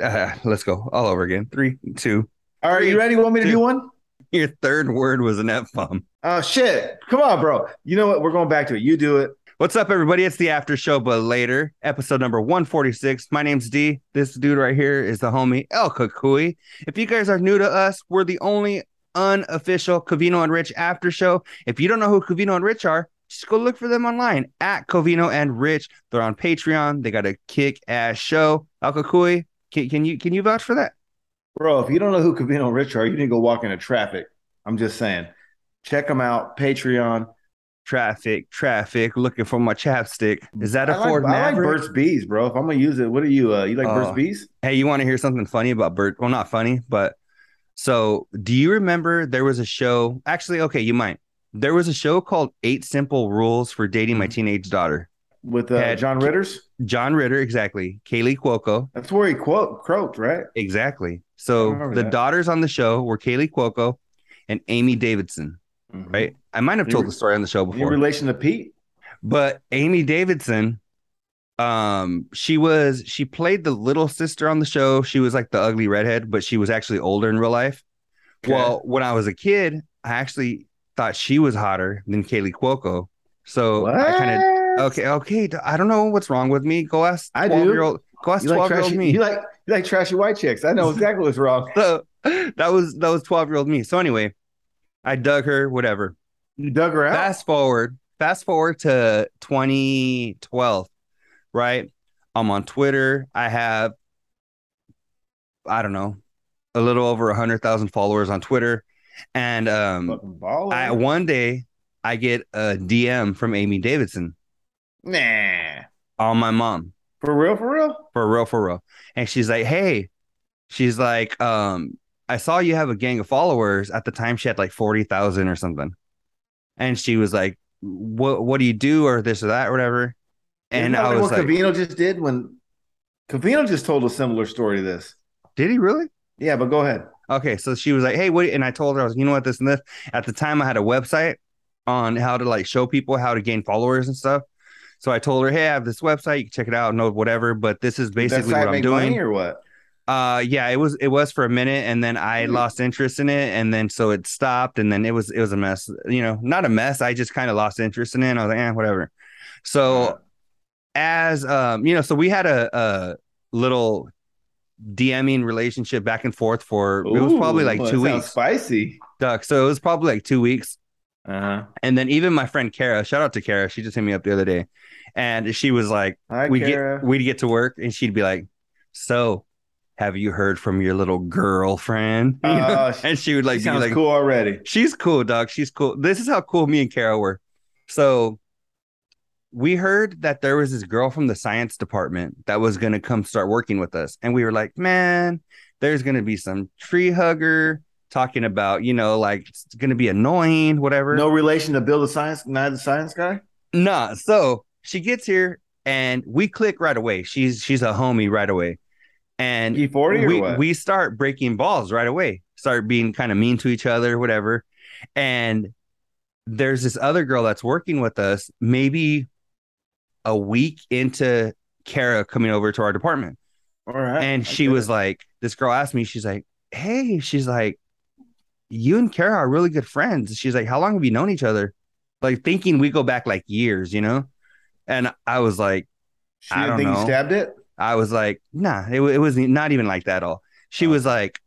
Uh, let's go all over again. Three, two. All right, you ready? Want me to Two. do one? Your third word was an F bomb. Oh shit! Come on, bro. You know what? We're going back to it. You do it. What's up, everybody? It's the after show, but later, episode number 146. My name's D. This dude right here is the homie El Cucuy. If you guys are new to us, we're the only unofficial Covino and Rich after show. If you don't know who Covino and Rich are, just go look for them online at Covino and Rich. They're on Patreon. They got a kick ass show. El Cucuy, can, can you can you vouch for that? Bro, if you don't know who Covino and Rich are, you need to go walk into traffic. I'm just saying. Check them out. Patreon. Traffic, traffic, looking for my chapstick. Is that a I like, Ford I like? Burt's Bees, bro. If I'm gonna use it, what are you? Uh, you like Oh. Burt's Bees? Hey, you want to hear something funny about Bert? Well, not funny, but so do you remember there was a show? Actually, okay, you might. There was a show called Eight Simple Rules for Dating My Teenage Daughter. With uh, Had- John Ritter's? John Ritter, exactly. Kaley Cuoco, That's where he quote croaked, right? exactly. So the that. daughters on the show were Kaley Cuoco and Amy Davidson, Mhm. right? I might have told the story on the show before. In relation to Pete? but Amy Davidson, um, she was she played the little sister on the show. She was like the ugly redhead, but she was actually older in real life. Okay. Well, when I was a kid, I actually thought she was hotter than Kaley Cuoco. So What? I kind of okay, okay. I don't know what's wrong with me. Go ask I do. twelve year old. Go ask You like twelve year old me. You like you like trashy white chicks? I know exactly what's wrong. so that was that was twelve year old me. So anyway, I dug her. Whatever. You dug her out. Fast forward, fast forward to 2012, right? I'm on Twitter. I have, I don't know, a little over a hundred thousand followers on Twitter, and um, I one day I get a DM from Amy Davidson nah. on my mom For real, for real? for real, for real, and she's like, "Hey," she's like, um, "I saw you have a gang of followers." At the time, she had like forty thousand or something, and she was like, "What? What do you do, or this or that, or whatever?" And I was what like, Covino just did when Covino just told a similar story to this. "Did he really?" Yeah, but go ahead. Okay, so she was like, "Hey, what?" And I told her, "I was, you know what, this and this." At the time, I had a website on how to like show people how to gain followers and stuff. So I told her, "Hey, I have this website. You can check it out. No, whatever. But this is basically what I'm doing." or what? Uh, yeah, it was it was for a minute, and then I Hmm. lost interest in it, and then so it stopped, and then it was it was a mess. You know, not a mess. I just kind of lost interest in it. And I was like, eh, whatever. So as um, you know, so we had a a little DMing relationship back and forth for it was probably like two weeks. Spicy. Duck. So it was probably like two weeks. Uh-huh. And then even my friend Kara, shout out to Kara, she just hit me up the other day, and she was like, Hi, we Kara. get we'd get to work, and she'd be like, "So, have you heard from your little girlfriend?" Uh, and she would like she be sounds like, cool already. "She's cool, dog. She's cool." This is how cool me and Kara were. So we heard that there was this girl from the science department that was going to come start working with us, and we were like, "Man, there's going to be some tree hugger." Talking about, you know, like it's gonna be annoying, whatever. No relation to Bill the Science, not the Science guy. Nah. So she gets here and we click right away. She's she's a homie right away. And E forty or we, what? we start breaking balls right away, start being kind of mean to each other, whatever. And there's this other girl that's working with us, maybe a week into Kara coming over to our department. All right. And she was like, this girl asked me, she's like, Hey, she's like, you and Kara are really good friends. She's like, How long have you known each other? Like thinking we go back like years, you know? And I was like, she I don't think know. you stabbed it. I was like, nah, it, it was not even like that at all. She Oh. was like,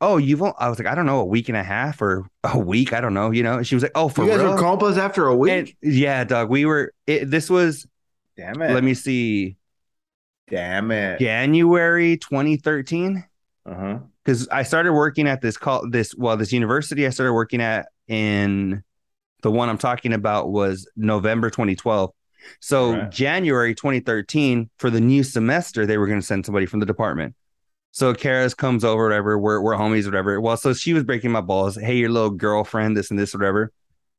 Oh, you've on-" I was like, I don't know, a week and a half or a week, I don't know, you know. She was like, Oh, for you guys real? were compas after a week. And- yeah, dog. We were it, this was Damn it. let me see, Damn it. January 2013. Uh huh. Because I started working at this call this well this university I started working at in the one I'm talking about was November 2012. So Right. January 2013 for the new semester they were going to send somebody from the department. So Kara's comes over whatever we're we're homies whatever. Well, so she was breaking my balls. Hey, your little girlfriend, this and this whatever.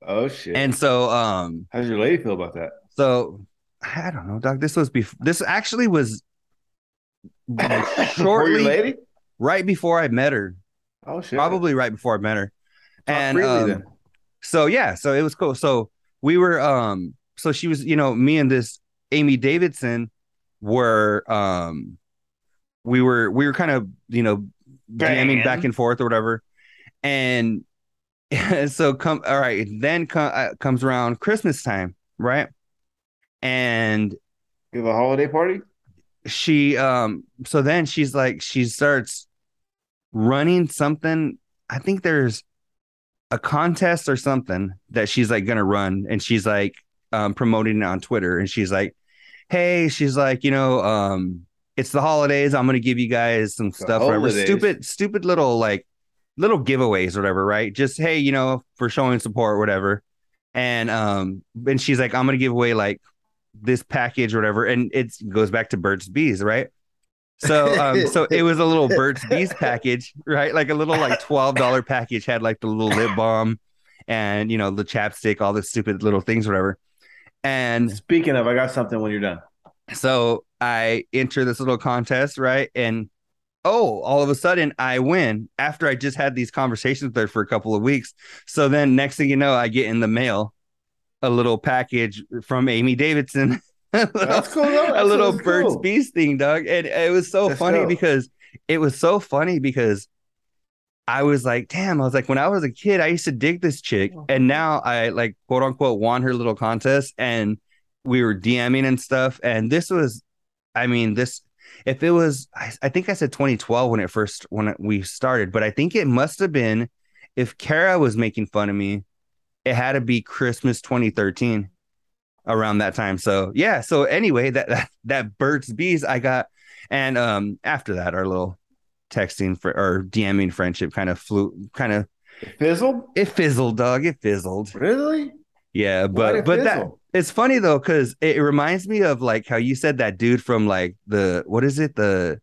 Oh shit. And so um how does your lady feel about that? so I don't know, Doc. This was before. This actually was like, For your shortly lady. Right before I met her. Oh shit. Probably right before I met her. Talk and freely um, then. so yeah, so it was cool. So we were um so she was, you know, me and this Amy Davidson were um we were we were kind of you know DMing back and forth or whatever, and so come all right. Then co- uh, comes around Christmas time, right? And you have a holiday party. She um so then she's like she starts running something. I think there's a contest or something that she's like gonna run and she's like um promoting it on twitter and she's like hey she's like you know um it's the holidays. I'm gonna give you guys some stuff whatever. stupid stupid little like little giveaways or whatever right? Just hey you know for showing support whatever. And um and she's like i'm gonna give away like this package or whatever and it goes back to Burt's Bees right so um so it was a little Burt's Bees package right like a little like $12 package had like the little lip balm and you know the chapstick all the stupid little things whatever and Speaking of, I got something when you're done. so I enter this little contest, right? And oh, all of a sudden I win after I just had these conversations there for a couple of weeks. So then next thing you know, I get in the mail a little package from Amy Davidson. That's cool. though. a little sounds Burt's cool. Bees thing, dog. And it was so That's funny dope. because it was so funny because I was like, damn, I was like, when I was a kid, I used to dig this chick. Oh. And now I like quote unquote won her little contest and we were DMing and stuff. And this was, I mean, this if it was I, I think I said 2012 when it first when we started, but I think it must have been if Kara was making fun of me, it had to be Christmas 2013 around that time. So yeah. So anyway, that that, that Burt's Bees I got, and um after that, our little texting for or DMing friendship kind of flew, kind of Fizzled? it fizzled, dog. It fizzled. Really? Yeah, but but that it's funny though because it, it reminds me of like how you said that dude from like the what is it the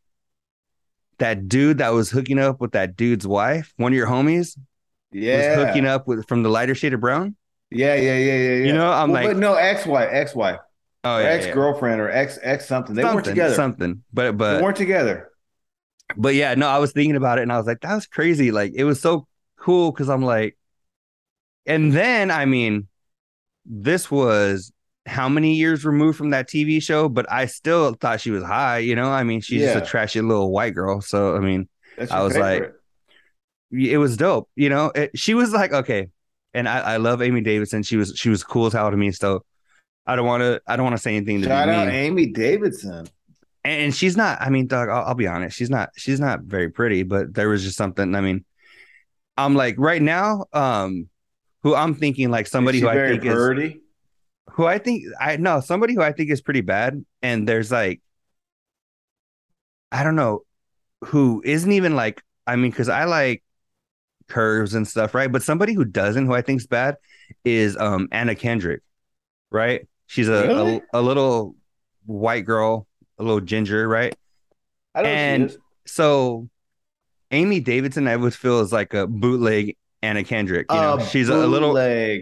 that dude that was hooking up with that dude's wife, one of your homies yeah. was hooking up with from the lighter shade of brown. Yeah, yeah, yeah, yeah, yeah. You know, I'm Well, like, but no, ex-wife, ex-wife, oh yeah, ex yeah. girlfriend, or ex ex something. They something, weren't together. something. But but they weren't together. but yeah, no, I was thinking about it and I was like, that was crazy. Like it was so cool because I'm like, and then I mean, this was how many years removed from that TV show, but I still thought she was high, you know. I mean, she's Yeah. just a trashy little white girl. So I mean, That's I was like, favorite. It was dope, you know. It, she was like, okay, and I, I love Amy Davidson. She was she was cool as hell to me. So I don't want to I don't want to say anything to shout out mean. Amy Davidson. and she's not i mean dog I'll, I'll be honest she's not she's not very pretty but there was just something i mean i'm like right now um who i'm thinking like somebody who i think is who i think i know somebody who i think is pretty bad and there's like i don't know who isn't even like i mean because i like curves and stuff right but somebody who doesn't who i think's bad is um anna kendrick right she's a, Really? a, a little white girl a little ginger right I don't and- so Amy Davidson, I would feel is like a bootleg Anna Kendrick. You know, she's a little,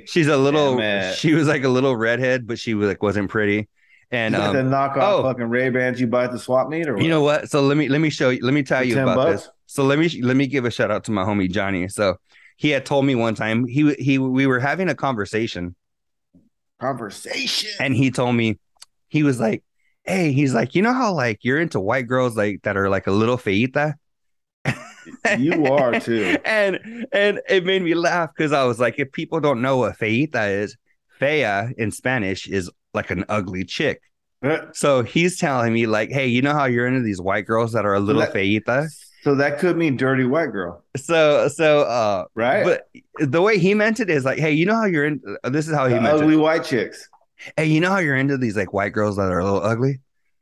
she's a little, she was like a little redhead, but she was like wasn't pretty. And that the um, knockoff oh. fucking Ray Bans you buy at the swap meet, or what? you know what? So let me let me show you. Let me tell you about bucks? this. So let me let me give a shout out to my homie Johnny. So he had told me one time he he we were having a conversation conversation. and he told me he was like, "Hey, he's like, you know how like you're into white girls like that are like a little feita." you are too. and and it made me laugh because I was like, if people don't know what feita is, fea in Spanish is like an ugly chick. Uh. So he's telling me like, hey, you know how you're into these white girls that are a little feita? So that could mean dirty white girl, So so uh, right? but the way he meant it is like, hey, you know how you're in. This is how he The meant ugly it. white chicks. Hey, you know how you're into these like white girls that are a little ugly?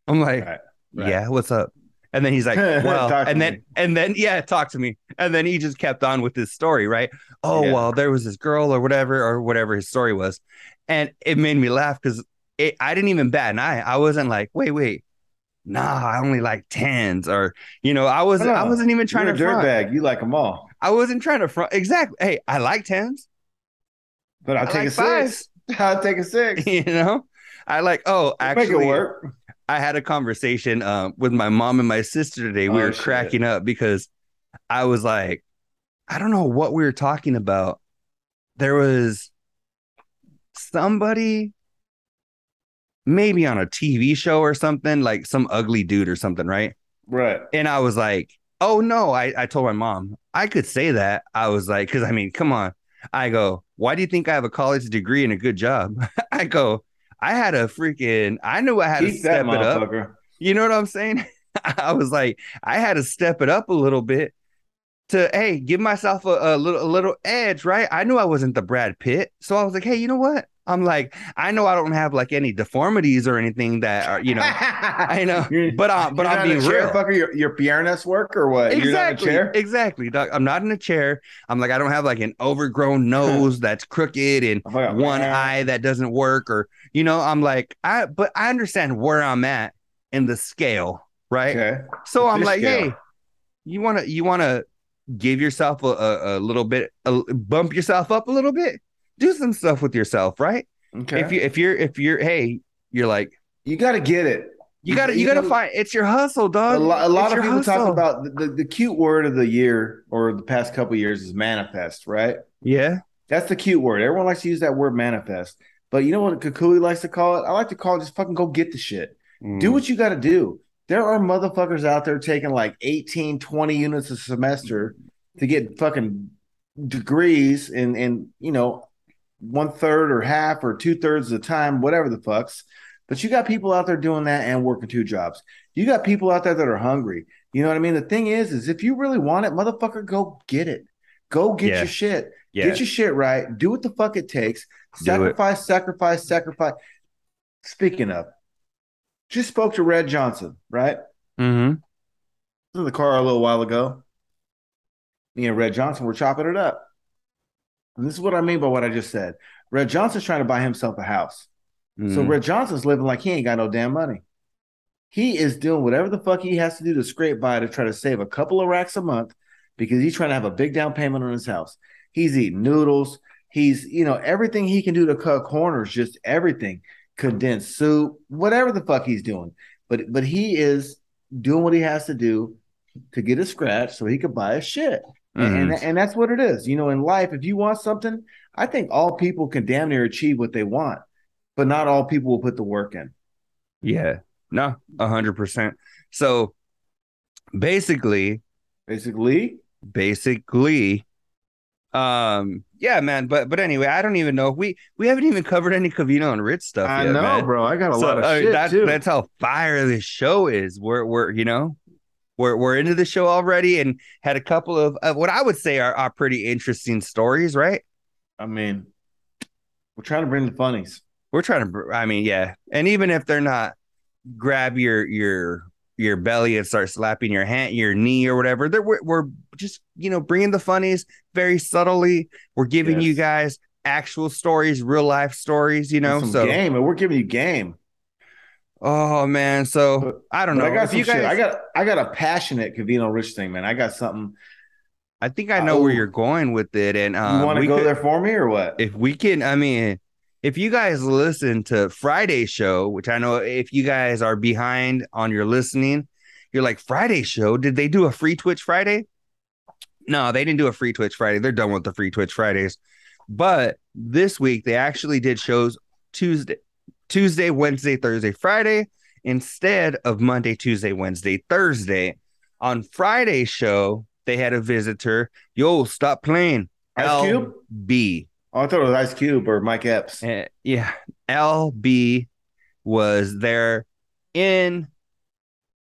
I'm like, Right, right. yeah, what's up? And then he's like, well, and then me. and then yeah, talk to me. And then he just kept on with his story, right? Oh Yeah. well, there was this girl or whatever or whatever his story was, and it made me laugh because I didn't even bat an eye. I wasn't like, wait, wait, nah, I only like tens or you know, I was I No, wasn't even trying You're to front. dirtbag. You like them all, I wasn't trying to front exactly. Hey, I like tens, but I'll I take like a six. I'll take a six. you know. I like. Oh, actually, it work. I had a conversation uh, with my mom and my sister today. We Oh, were shit. cracking up because I was like, I don't know what we were talking about. There was somebody, maybe on a TV show or something, like some ugly dude or something, right? Right. And I was like, oh no, I, I told my mom I could say that. I was like, because I mean, come on. I go, why do you think I have a college degree and a good job? I go, I had a freaking, I knew I had Keep to step it up. You know what I'm saying? I was like, I had to step it up a little bit to hey, give myself a, a little a little edge, right? I knew I wasn't the Brad Pitt, so I was like, hey, you know what? I'm like, I know I don't have like any deformities or anything that are, you know, I know, but uh, but I'm being real. fucker. Your your pianist work or what? You're not in a Exactly, chair. exactly. Doc. I'm not in a chair. I'm like, I don't have like an overgrown nose that's crooked and I'm like, one eye that doesn't work, or you know, I'm like, I but I understand where I'm at in the scale, right? Okay. So The I'm like, scale. hey, you want to you want to give yourself a, a, a little bit, a, bump yourself up a little bit, do some stuff with yourself, right? Okay. If you if you're if you're hey, you're like you got to get it. you got to you got to find it's your hustle, A, dog. lo- a lot It's of people talk about the, the, the cute word of the year or the past couple years is manifest, right? yeah, That's the cute word. Everyone likes to use that word manifest. But you know what Cucuy likes to call it? I like to call it just fucking go get the shit. Mm. Do what you got to do. There are motherfuckers out there taking like 18, 20 units a semester to get fucking degrees and and you know, one third or half or two thirds of the time, whatever the fucks. But you got people out there doing that and working two jobs. You got people out there that are hungry. You know what I mean? The thing is, is if you really want it, motherfucker, go get it. Go get Yeah. your shit. yeah, Get your shit right. Do what the fuck it takes. Do it. Sacrifice, sacrifice, sacrifice. Speaking of, just spoke to Red Johnson, right? mm-hmm. in the car a little while ago. Me and Red Johnson were chopping it up. And this is what I mean by what I just said. Red Johnson's trying to buy himself a house. Mm-hmm. So Red Johnson's living like he ain't got no damn money. He is doing whatever the fuck he has to do to scrape by to try to save a couple of racks a month because he's trying to have a big down payment on his house. He's eating noodles. He's, you know, everything he can do to cut corners, just everything, condensed soup, whatever the fuck he's doing. But but he is doing what he has to do to get a scratch so he could buy a shit. And, Mhm. and and that's what it is. You know, in life, if you want something, I think all people can damn near achieve what they want, but not all people will put the work in. yeah, no, a hundred percent. So basically, Basically, basically um yeah man but but anyway i don't even know we we haven't even covered any covino and rich stuff I yet, know, man. bro. I got a So, lot of uh, shit that- too. that's how fire this show is we're we're you know we're we're into the show already and had a couple of, of what i would say are, are pretty interesting stories right I mean, we're trying to bring the funnies. we're trying to i mean yeah and even if they're not grab your your your belly and start slapping your hand your knee or whatever they're, we're, we're just you know bringing the funnies very subtly we're giving Yes. you guys actual stories real life stories you know some so game, and we're giving you game. Oh man so But- i don't know I got if you guys shit. I got I got a passionate Covino Rich thing, man. I got something. i think i know where you're going with it and um, you want to go could- there for me or what? if we can i mean if you guys listen to friday show which i know if you guys are behind on your listening you're like friday show did they do a free twitch friday no they didn't do a free twitch friday they're done with the free twitch fridays but this week they actually did shows tuesday tuesday wednesday thursday friday instead of monday tuesday wednesday thursday. On friday's show they had a visitor. Yo stop playing. Ice Cube? lb Oh, I thought it was Ice Cube or Mike Epps. uh, yeah, LB was there in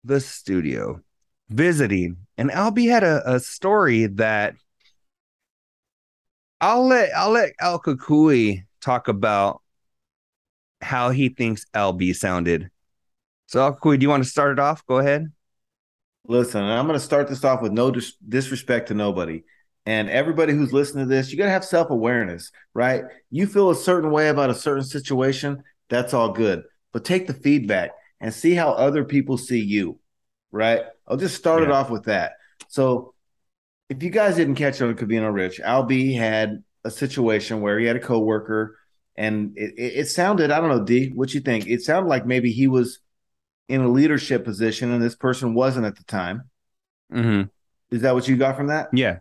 the studio visiting, and LB had a, a story that I'll let I'll let El Cucuy talk about how he thinks LB sounded. So El Cucuy, do you want to start it off? Go ahead. Listen, I'm going to start this off with no dis- disrespect to nobody. And everybody who's listening to this, you got to have self awareness, right? You feel a certain way about a certain situation, that's all good. But take the feedback and see how other people see you, right? I'll just start it off with that. So, if you guys didn't catch it on Covino Rich, Al B had a situation where he had a coworker, and it, it, sounded, I don't know, D, what you think? It sounded like maybe he was in a leadership position and this person wasn't at the time. Mm-hmm. Is that what you got from that? Yeah.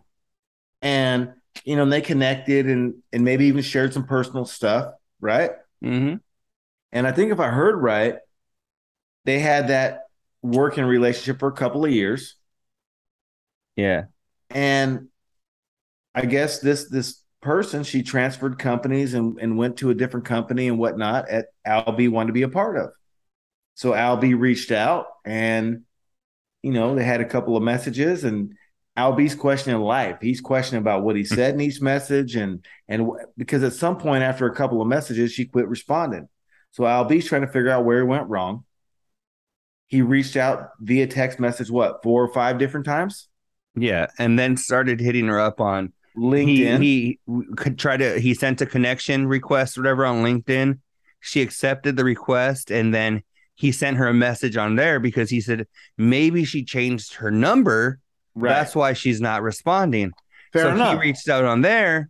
And you know, they connected and and maybe even shared some personal stuff, right? Mm-hmm. And I think if I heard right, they had that working relationship for a couple of years. Yeah. And I guess this this person she transferred companies and, and went to a different company and whatnot at Al B wanted to be a part of. So Al B reached out and you know they had a couple of messages and Al B's questioning life. He's questioning about what he hmm. said in each message and and because at some point after a couple of messages she quit responding. So Al B's trying to figure out where he went wrong. He reached out via text message what four or five different times. Yeah, and then started hitting her up on LinkedIn. He, he could try to. He sent a connection request, whatever, on LinkedIn. She accepted the request, and then he sent her a message on there because he said maybe she changed her number. right. That's why she's not responding. Fair so enough. he reached out on there,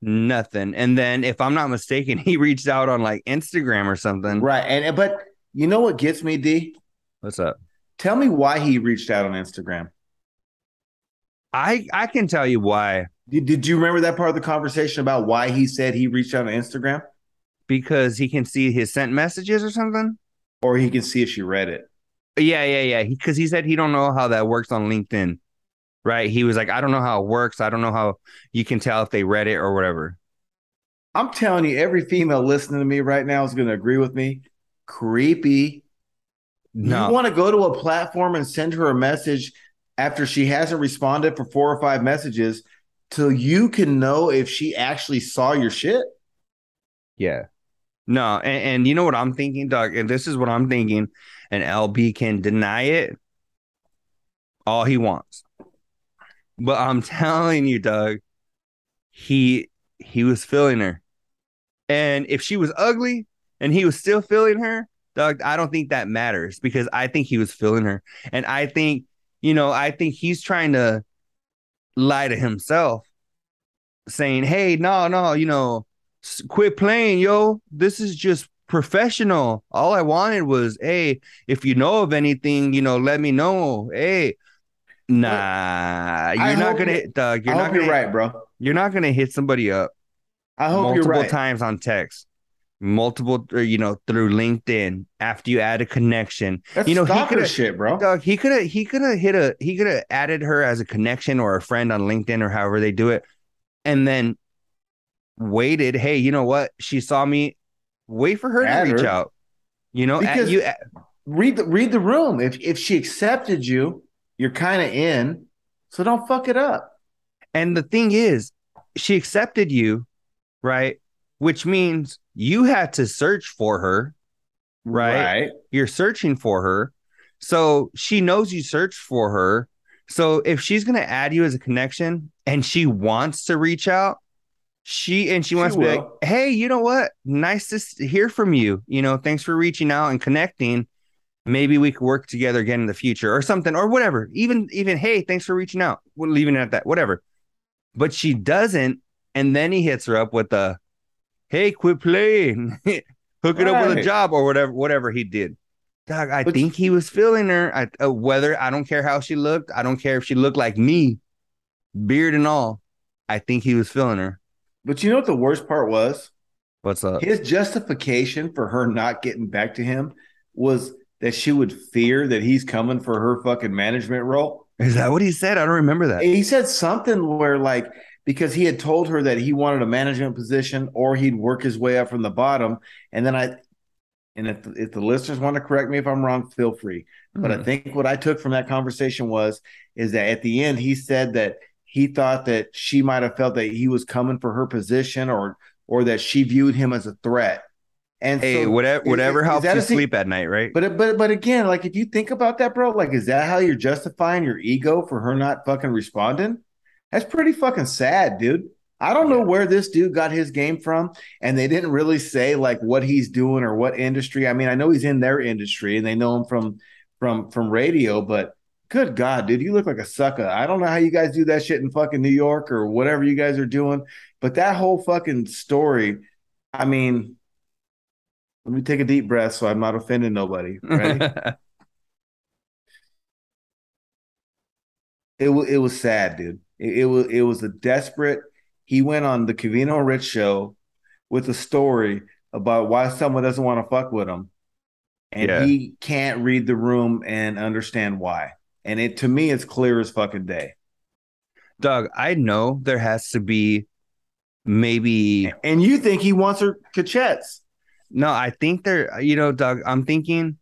nothing. And then, if I'm not mistaken, he reached out on like Instagram or something. right. And but you know what gets me, D? What's up? Tell me why he reached out on Instagram. I I can tell you why. Did, did you remember that part of the conversation about why he said he reached out on Instagram? Because he can see his sent messages or something. Or he can see if she read it. Yeah, yeah, yeah. Because he, said he don't know how that works on LinkedIn, right? He was like, I don't know how it works. I don't know how you can tell if they read it or whatever. I'm telling you, every female listening to me right now is going to agree with me. Creepy. No, You want to go to a platform and send her a message after she hasn't responded for four or five messages till you can know if she actually saw your shit? yeah, no. And, and you know what I'm thinking, Doug? And this is what I'm thinking. And LB can deny it all he wants, but I'm telling you, Doug, he he was feeling her, and if she was ugly and he was still feeling her, Doug, I don't think that matters because I think he was feeling her. And I think, you know, I think he's trying to lie to himself, saying, hey, no, no, you know, quit playing, yo. This is just professional. All I wanted was, hey, if you know of anything, you know, let me know. Hey, nah, you're I not gonna you- hit Doug. I You're not hope gonna you're right, bro. You're not gonna hit somebody up I hope multiple you're right. times on text, multiple, uh, you know, through LinkedIn after you add a connection. That's you know, he stalker coulda- shit, bro. Dog, he could have, he could have hit a, he could have added her as a connection or a friend on LinkedIn or however they do it, and then waited. Hey, you know what? She saw me. Wait for her Add to reach her. out. You know, at- Because- you Read the read the room. If if she accepted you, you're kind of in. So don't fuck it up. And the thing is, she accepted you, right? Which means you had to search for her. Right. right? You're searching for her. So she knows you searched for her. So if she's going to add you as a connection and she wants to reach out, she and she, She wants to be like, hey, you know what? Nice to hear from you. You know, thanks for reaching out and connecting. Maybe we could work together again in the future or something or whatever. Even, even, hey, thanks for reaching out. We're leaving it at that, whatever. But she doesn't. And then he hits her up with the, hey, quit playing. Hook it up with a job or whatever, whatever he did. Dog, I But- think he was feeling her. I, uh, whether I don't care how she looked, I don't care if she looked like me, beard and all. I think he was feeling her. But you know what the worst part was? What's up? His justification for her not getting back to him was that she would fear that he's coming for her fucking management role. Is that what he said? I don't remember that. He said something where like because he had told her that he wanted a management position or he'd work his way up from the bottom. And then I and if if the listeners want to correct me if I'm wrong, feel free. But I Hmm. think what I took from that conversation was is that at the end he said that he thought that she might have felt that he was coming for her position or or that she viewed him as a threat. And hey, so whatever, whatever is helps that you sleep at night, right? But but but again, like if you think about that, bro, like is that how you're justifying your ego for her not fucking responding? That's pretty fucking sad, dude. I don't know where this dude got his game from, and they didn't really say like what he's doing or what industry. I mean, I know he's in their industry and they know him from from from radio, but good God, dude, you look like a sucker. I don't know how you guys do that shit in fucking New York or whatever you guys are doing, but that whole fucking story, I mean, let me take a deep breath so I'm not offending nobody. Ready? it was it was sad, dude. It, it was it was a desperate. He went on the Covino Rich show with a story about why someone doesn't want to fuck with him, and Yeah. he can't read the room and understand why. And it to me, it's clear as fucking day. Doug, I know there has to be maybe And you think he wants her cachets? no, I think there, you know, Doug, I'm thinking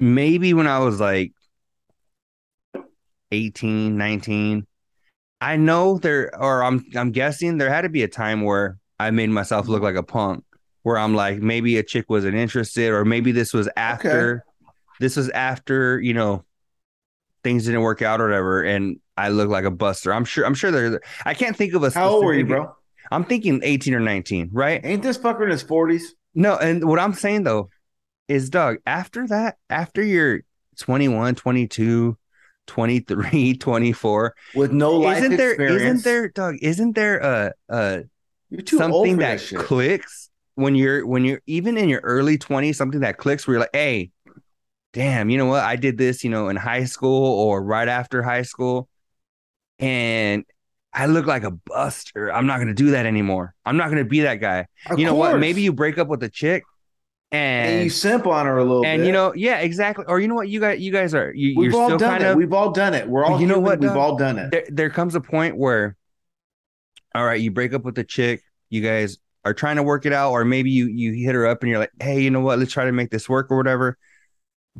maybe when I was like 18, 19, I know there, or I'm, I'm guessing there had to be a time where I made myself look like a punk, where I'm like, maybe a chick wasn't interested, or maybe this was after, this was after, you know, things didn't work out or whatever, and I look like a buster. I'm sure, I'm sure there, I can't think of a. How old were you, bro? I'm thinking 18 or 19, right? Ain't this fucker in his forties? No, and what I'm saying though is Doug, after that, after you're 21, 22, 23, 24, With no life isn't there experience. isn't there Doug, isn't there a uh too something that shit. clicks when you're when you're even in your early 20s, something that clicks where you're like, hey, damn, you know what? I did this, you know, in high school or right after high school, and I look like a buster. I'm not gonna do that anymore. I'm not gonna be that guy. Of you know what? Maybe you break up with a chick and and you simp on her a little and bit. you know, yeah, exactly. Or you know what, you guys, you guys are you, we've you're all still done it. of. We've all done it. We're all You know human. what, We've all done it. There, there comes a point where, all right, you break up with the chick. You guys are trying to work it out, or maybe you you hit her up and you're like, hey, you know what? Let's try to make this work or whatever.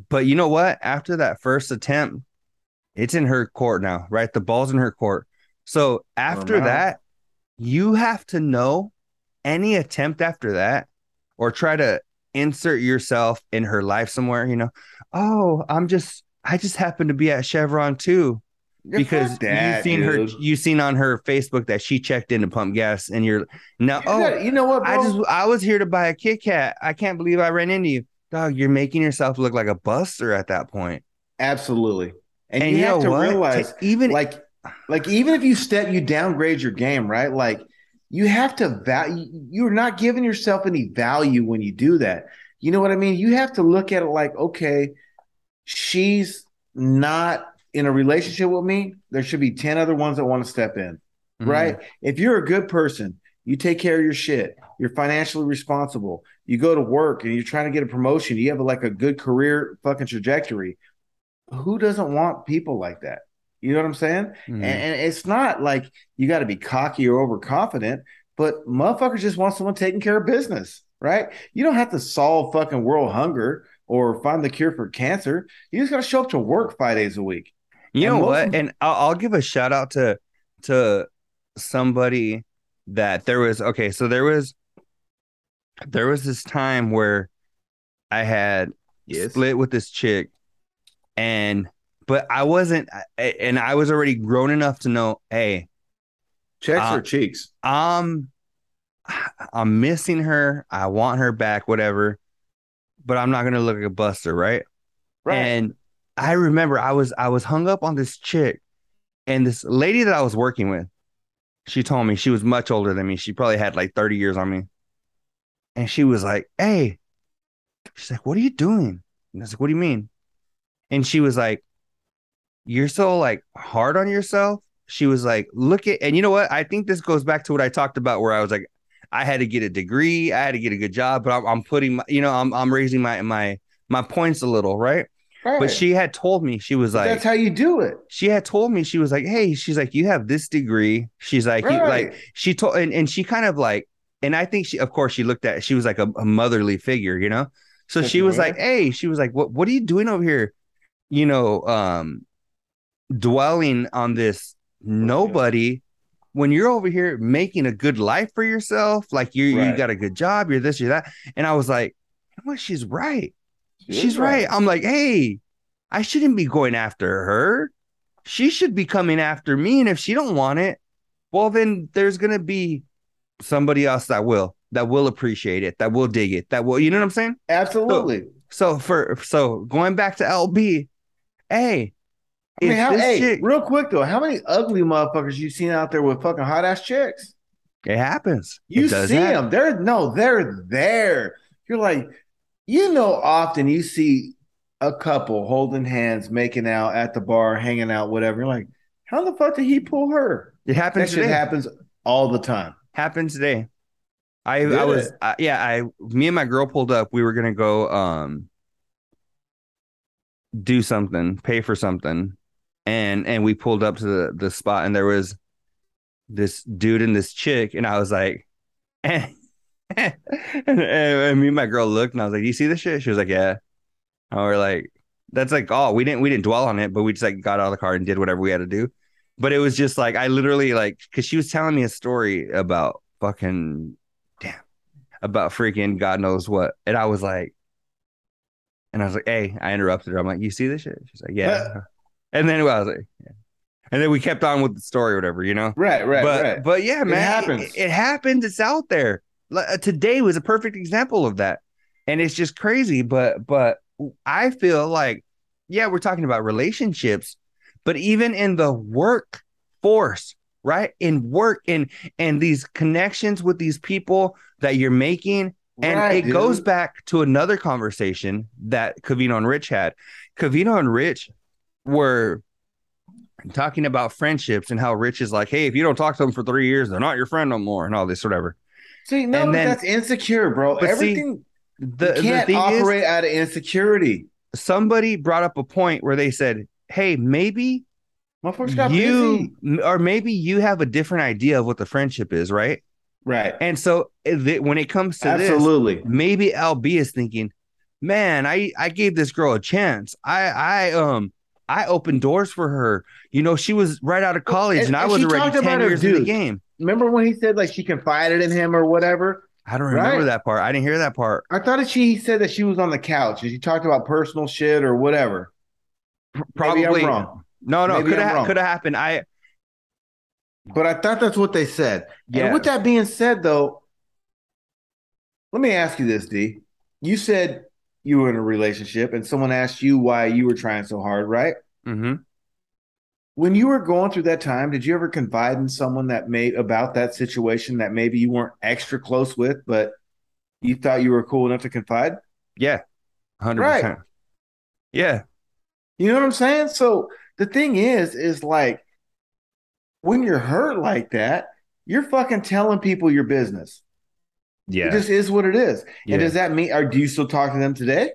But you know what? After that first attempt, it's in her court now, right? The ball's in her court. So after that, you have to know any attempt after that, or try to insert yourself in her life somewhere. You know, oh, I'm just, I just happen to be at Chevron too Yeah, because that, you've seen her, you've seen on her Facebook that she checked in to pump gas, and you're now, You oh, got- you know what, I just, I was here to buy a Kit Kat. I can't believe I ran into you, dog. You're making yourself look like a buster at that point. Absolutely. And, And, you, you, have know to what? realize, To even like, like even if you step, you downgrade your game, right? Like, you have to value. You're not giving yourself any value when you do that. You know what I mean? You have to look at it like, okay, she's not in a relationship with me. There should be ten other ones that want to step in. Mhm. right? If you're a good person, you take care of your shit, you're financially responsible, you go to work and you're trying to get a promotion, you have like a good career fucking trajectory. Who doesn't want people like that? You know what I'm saying? Mhm. And, and it's not like you got to be cocky or overconfident, but motherfuckers just want someone taking care of business, right? You don't have to solve fucking world hunger or find the cure for cancer. You just got to show up to work five days a week. You And know what? of- And I'll, I'll give a shout out to to somebody that there was okay. So there was there was this time where I had split with this chick, and but I wasn't, and I was already grown enough to know, hey, Checks Uh, or cheeks? I'm I'm missing her. I want her back, whatever. But I'm not gonna look like a buster, right? right? And I remember I was I was hung up on this chick, and this lady that I was working with, she told me she was much older than me. She probably had like 30 years on me. And she was like, Hey, she's like, What are you doing? And I was like, What do you mean? And she was like, You're so like hard on yourself. She was like, Look at, and you know what? I think this goes back to what I talked about where I was like, I had to get a degree, I had to get a good job, but I'm, I'm putting my, you know, I'm, I'm raising my, my, my points a little, right? Right. But she had told me, she was like, that's how you do it. she had told me she was like hey she's like you have this degree she's like Right. like she told and, and she kind of like and i think she of course she looked at she was like a, a motherly figure you know so she was like hey she was like what what are you doing over here you know um dwelling on this nobody when you're over here making a good life for yourself like you you got a good job you're this you're that and i was like you know what she's right She She's right. I'm like, hey, I shouldn't be going after her. She should be coming after me. And if she don't want it, well, then there's gonna be somebody else that will, that will appreciate it, that will dig it, that will, you know what I'm saying? Absolutely. So for so going back to LB, hey, I mean, how, hey, chick- real quick though, how many ugly motherfuckers you seen out there with fucking hot ass chicks? it happens. You it see happen. them. They're no, they're there. You're like, you know, often you see a couple holding hands, making out at the bar, hanging out, whatever. You're like, how the fuck did he pull her? It That happens shit today. happens all the time. happened today. I Did I was? I, yeah I me and my girl pulled up. We were gonna go um do something, pay for something, and and we pulled up to the the spot, and there was this dude and this chick, and I was like, and, and, and me and my girl looked, and I was like, "You see this shit?" She was like, "Yeah." And we're like, "That's like, oh, we didn't we didn't dwell on it, but we just like got out of the car and did whatever we had to do." But it was just like I literally like because she was telling me a story about fucking damn about freaking God knows what, and I was like, and I was like, "Hey," I interrupted her. I'm like, "You see this shit?" She's like, "Yeah." And then I was like, yeah. and then we kept on with the story or whatever, you know. Right, right, but right. but yeah, man, happens. It, it happens. It's out there. Like, uh, Today was a perfect example of that, and it's just crazy. But but I feel like, yeah, we're talking about relationships, but even in the workforce, right? In work, in and these connections with these people that you're making, and Right, it dude. goes back to another conversation that Covino and Rich had. Covino and Rich were talking about friendships and how Rich is like, hey, if you don't talk to them for three years, they're not your friend no more, and all this whatever. See, no, then- that's insecure, bro. But see, Everything The, you can't thing operate out of insecurity. somebody brought up a point where they said, hey, maybe you, busy. or maybe you have a different idea of what the friendship is, right? Right. And so eh, th- when it comes to this, Absolutely. maybe LB is thinking, man, I I gave this girl a chance. I I um I opened doors for her. You know, she was right out of college, and- and, I was already ten years in the game. Remember when he said like she confided in him or whatever? I don't remember Right. that part. I didn't hear that part. I thought that she said that she was on the couch and she talked about personal shit or whatever. Probably wrong. No, no, could have could have happened. I But I thought that's what they said. Yeah. And with that being said, though, let me ask you this, D. You said you were in a relationship and someone asked you why you were trying so hard, right? mhm. When you were going through that time, did you ever confide in someone that made about that situation that maybe you weren't extra close with, but you thought you were cool enough to confide? yeah, hundred Right. percent. Yeah, You know what I'm saying? So the thing is, is like when you're hurt like that, you're fucking telling people your business. Yeah, It just is what it is. yeah. And does that mean, are do you still talk to them today?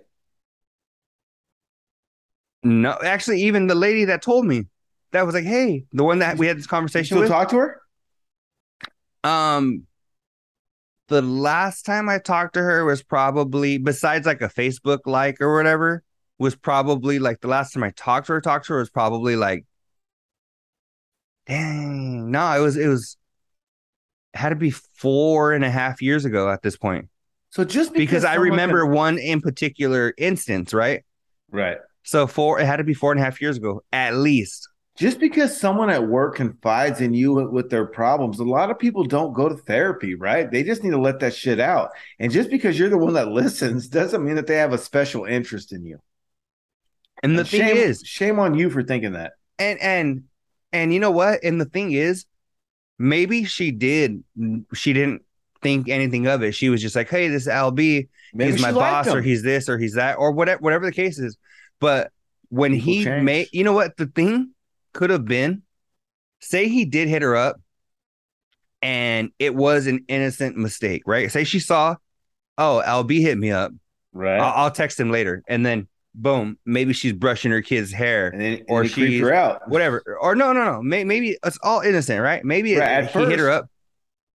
no, actually, even the lady that told me that was like, hey, the one that we had this You conversation still with. talk to her? Um, the last time I talked to her was probably besides like a Facebook like or whatever was probably like the last time I talked to her. Talked to her was probably like, dang, no, it was it was had to be four and a half years ago at this point So just because I remember can- one in particular instance, right? right. So four, it had to be four and a half years ago at least. Just because someone at work confides in you with, with their problems, a lot of people don't go to therapy, right? They just need to let that shit out. And just because you're the one that listens doesn't mean that they have a special interest in you. And the And thing shame, is, shame on you for thinking that. and and and you know what and the thing is maybe she did she didn't think anything of it. She was just like hey this lb Maybe he's my boss or he's this or he's that or whatever whatever the case is. But when People he change. made you know what? The thing could have been say he did hit her up and it was an innocent mistake right? Say she saw oh lb hit me up. Right. I'll, I'll text him later. And then boom maybe she's brushing her kid's hair and then or or she she's- her out. whatever. Or no, no, no. May, maybe it's all innocent, right? Maybe Right, at he hit her up,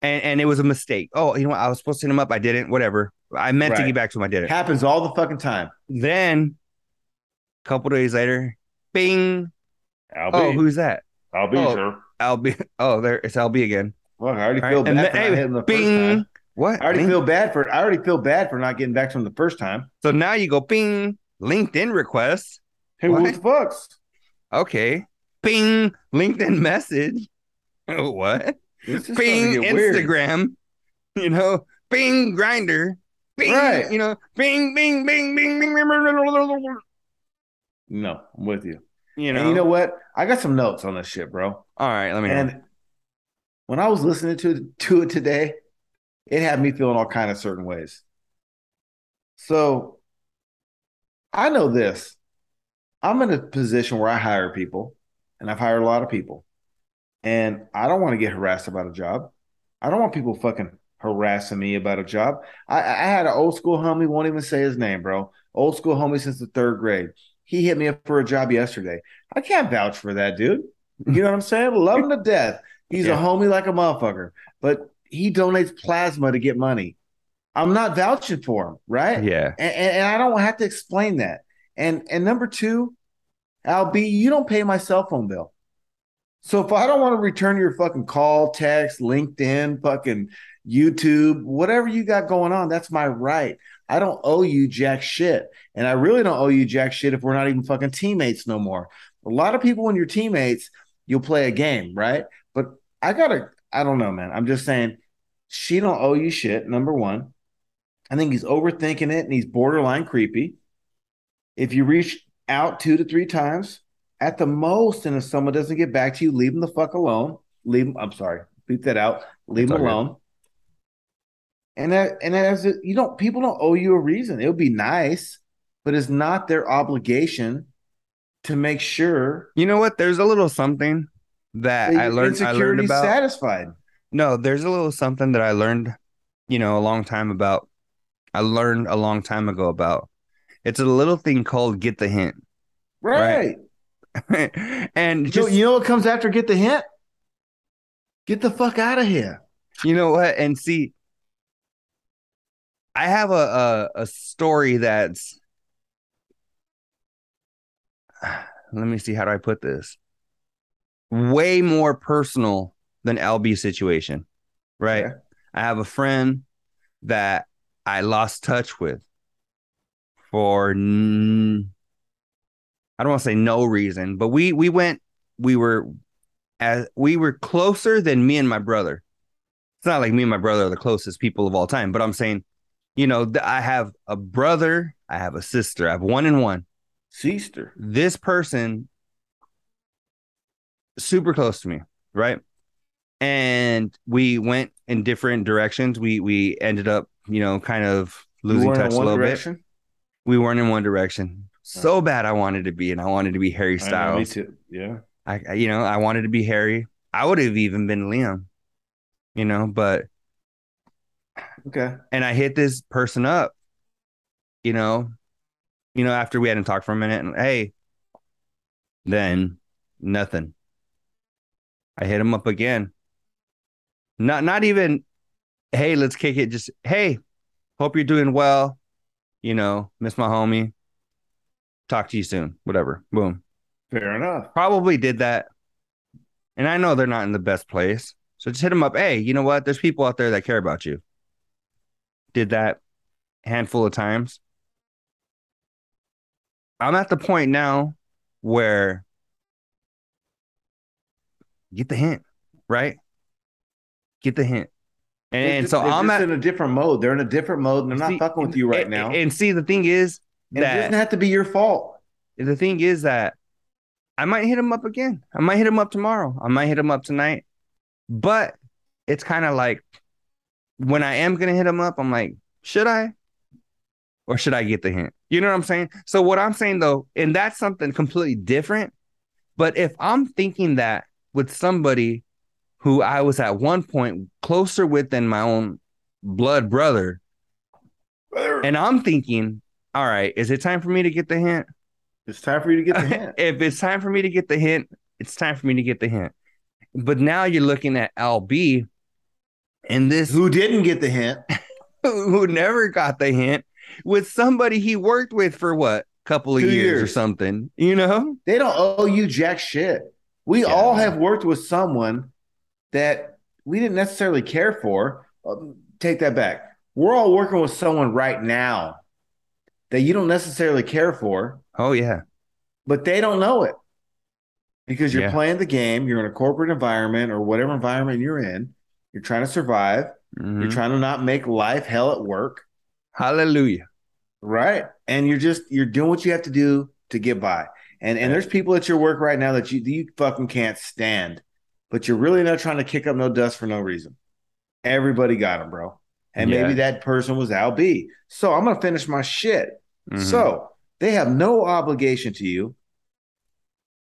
and and it was a mistake. Oh, you know what? I was supposed to hit him up. I didn't. Whatever. I meant to get back to him. I didn't. Happens all the fucking time. Then, a couple days later, Bing. I'll Oh, who's that? I'll be, oh. sir. LB. Oh, there it's LB again. Look, I already All feel right, bad for not hey, hitting the first Bing. time. What? I already Link- feel bad for I already feel bad for not getting back to him the first time. so now you go Bing. LinkedIn request. Hey, What? what the fucks? Okay. Bing. LinkedIn message. what? Bing. starting weird. Instagram. You know. Bing. Grindr. Bing. Right. You know. Bing. Bing. Bing. Bing. Bing. Bing. bing. No, I'm with you. You know. And you know what? I got some notes on this shit, bro. All right. Let me know. And when I was listening to to it today, it had me feeling all kind of certain ways. So I know this. I'm in a position where I hire people, and I've hired a lot of people, and I don't want to get harassed about a job. I don't want people fucking harassing me about a job. I, I had an old school homie, won't even say his name, bro. Old school homie since the third grade. he hit me up for a job yesterday. I can't vouch for that, dude. You know what I'm saying? Love him to death. He's Yeah. a homie like a motherfucker, but he donates plasma to get money. I'm not vouching for him, right? Yeah. And, and, I don't have to explain that. And and number two, Al B, you don't pay my cell phone bill. So if I don't want to return your fucking call, text, LinkedIn, fucking YouTube, whatever you got going on, that's my right. I don't owe you jack shit. And I really don't owe you jack shit if we're not even fucking teammates no more. A lot of people when you're teammates, you'll play a game, right? But I gotta, I don't know, man. I'm just saying she don't owe you shit, number one. I think he's overthinking it and he's borderline creepy. If you reach out two to three times at the most, and if someone doesn't get back to you, leave them the fuck alone. Leave them. I'm sorry, beat that out. Leave them good. alone. And that, and as it, you don't, people don't owe you a reason. It would be nice, but it's not their obligation to make sure You know what? There's a little something that that I learned. I learned about. satisfied. No, there's a little something that I learned, you know, a long time about. I learned a long time ago about. It's a little thing called get the hint. Right. Right. and You know, just you know what comes after get the hint? Get the fuck out of here. you know what? And see, I have a a, a story that's let me see how do I put this? Way more personal than LB situation. Right. Okay. I have a friend that I lost touch with for n- I don't want to say no reason, but we we went we were as we were closer than me and my brother. It's not like me and my brother are the closest people of all time, but I'm saying, you know, th- I have a brother, I have a sister, I have one and one. sister. This person super close to me, right? And we went in different directions. We we ended up, you know, kind of losing touch a little bit. We weren't in one direction. So bad I wanted to be, and I wanted to be Harry I know, me Styles. too. Yeah. I, I- you know, I wanted to be Harry. I would have even been Liam, you know, but Okay. and I hit this person up, you know, you know, after we hadn't talked for a minute, and hey, then nothing. I hit him up again. Not not even, hey, let's kick it. Just hey, hope you're doing well. You know, miss my homie. Talk to you soon. Whatever. Boom. Fair enough. Probably did that. And I know they're not in the best place. So just hit them up. Hey, you know what? There's people out there that care about you. Did that handful of times. I'm at the point now where get the hint, right? Get the hint. And, and so I'm just at in a different mode. They're in a different mode, and they're not See, fucking with you right and- now. And see, the thing is And it doesn't have to be your fault. the thing is that I might hit him up again. I might hit him up tomorrow. I might hit him up tonight. But it's kind of like when I am gonna hit him up, I'm like, should I? Or should I get the hint? You know what I'm saying? So what I'm saying though, and that's something completely different. But if I'm thinking that with somebody who I was at one point closer with than my own blood brother, and I'm thinking, all right, is it time for me to get the hint? It's time for you to get the hint. if it's time for me to get the hint, it's time for me to get the hint. But now you're looking at LB and this who, didn't get the hint? who never got the hint with somebody he worked with for what couple of Two years, or something, you know? They don't owe you jack shit. We Yeah, all have worked with someone that we didn't necessarily care for. Um, Take that back. We're all working with someone right now that you don't necessarily care for, Oh yeah. but they don't know it because you're Yeah. playing the game. You're in a corporate environment or whatever environment you're in. You're trying to survive. Mhm. You're trying to not make life hell at work. Hallelujah. Right. And you're just you're doing what you have to do to get by. And and there's people at your work right now that you you fucking can't stand, but you're really not trying to kick up no dust for no reason. Everybody got him, bro. And Yeah. maybe that person was Al B. So I'm gonna finish my shit. Mhm. So they have no obligation to you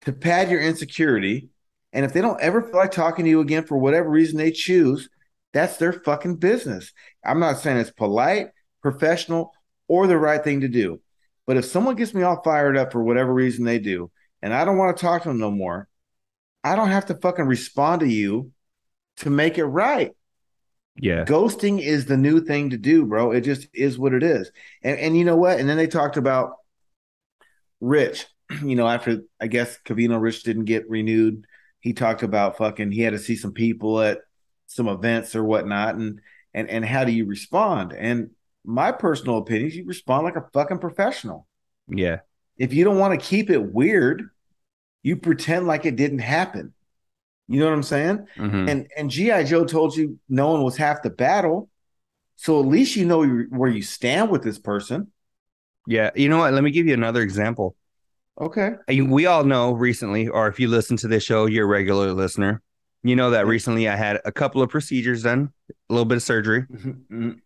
to pad your insecurity. And if they don't ever feel like talking to you again for whatever reason they choose, that's their fucking business. I'm not saying it's polite, professional, or the right thing to do. But if someone gets me all fired up for whatever reason they do, and I don't want to talk to them no more, I don't have to fucking respond to you to make it right. Yeah. Ghosting is the new thing to do, bro. It just is what it is. And and you know what? And then they talked about Rich. You know, after I guess Covino Rich didn't get renewed, he talked about fucking he had to see some people at some events or whatnot, and and and how do you respond? And my personal opinion is you respond like a fucking professional. Yeah. If you don't want to keep it weird, you pretend like it didn't happen. You know what I'm saying? Mhm. And and GI Joe told you no one was half the battle. So at least you know where you stand with this person. Yeah. You know what? Let me give you another example. Okay. We all know recently, or if you listen to this show, you're a regular listener. You know that recently I had a couple of procedures done, a little bit of surgery, Mhm.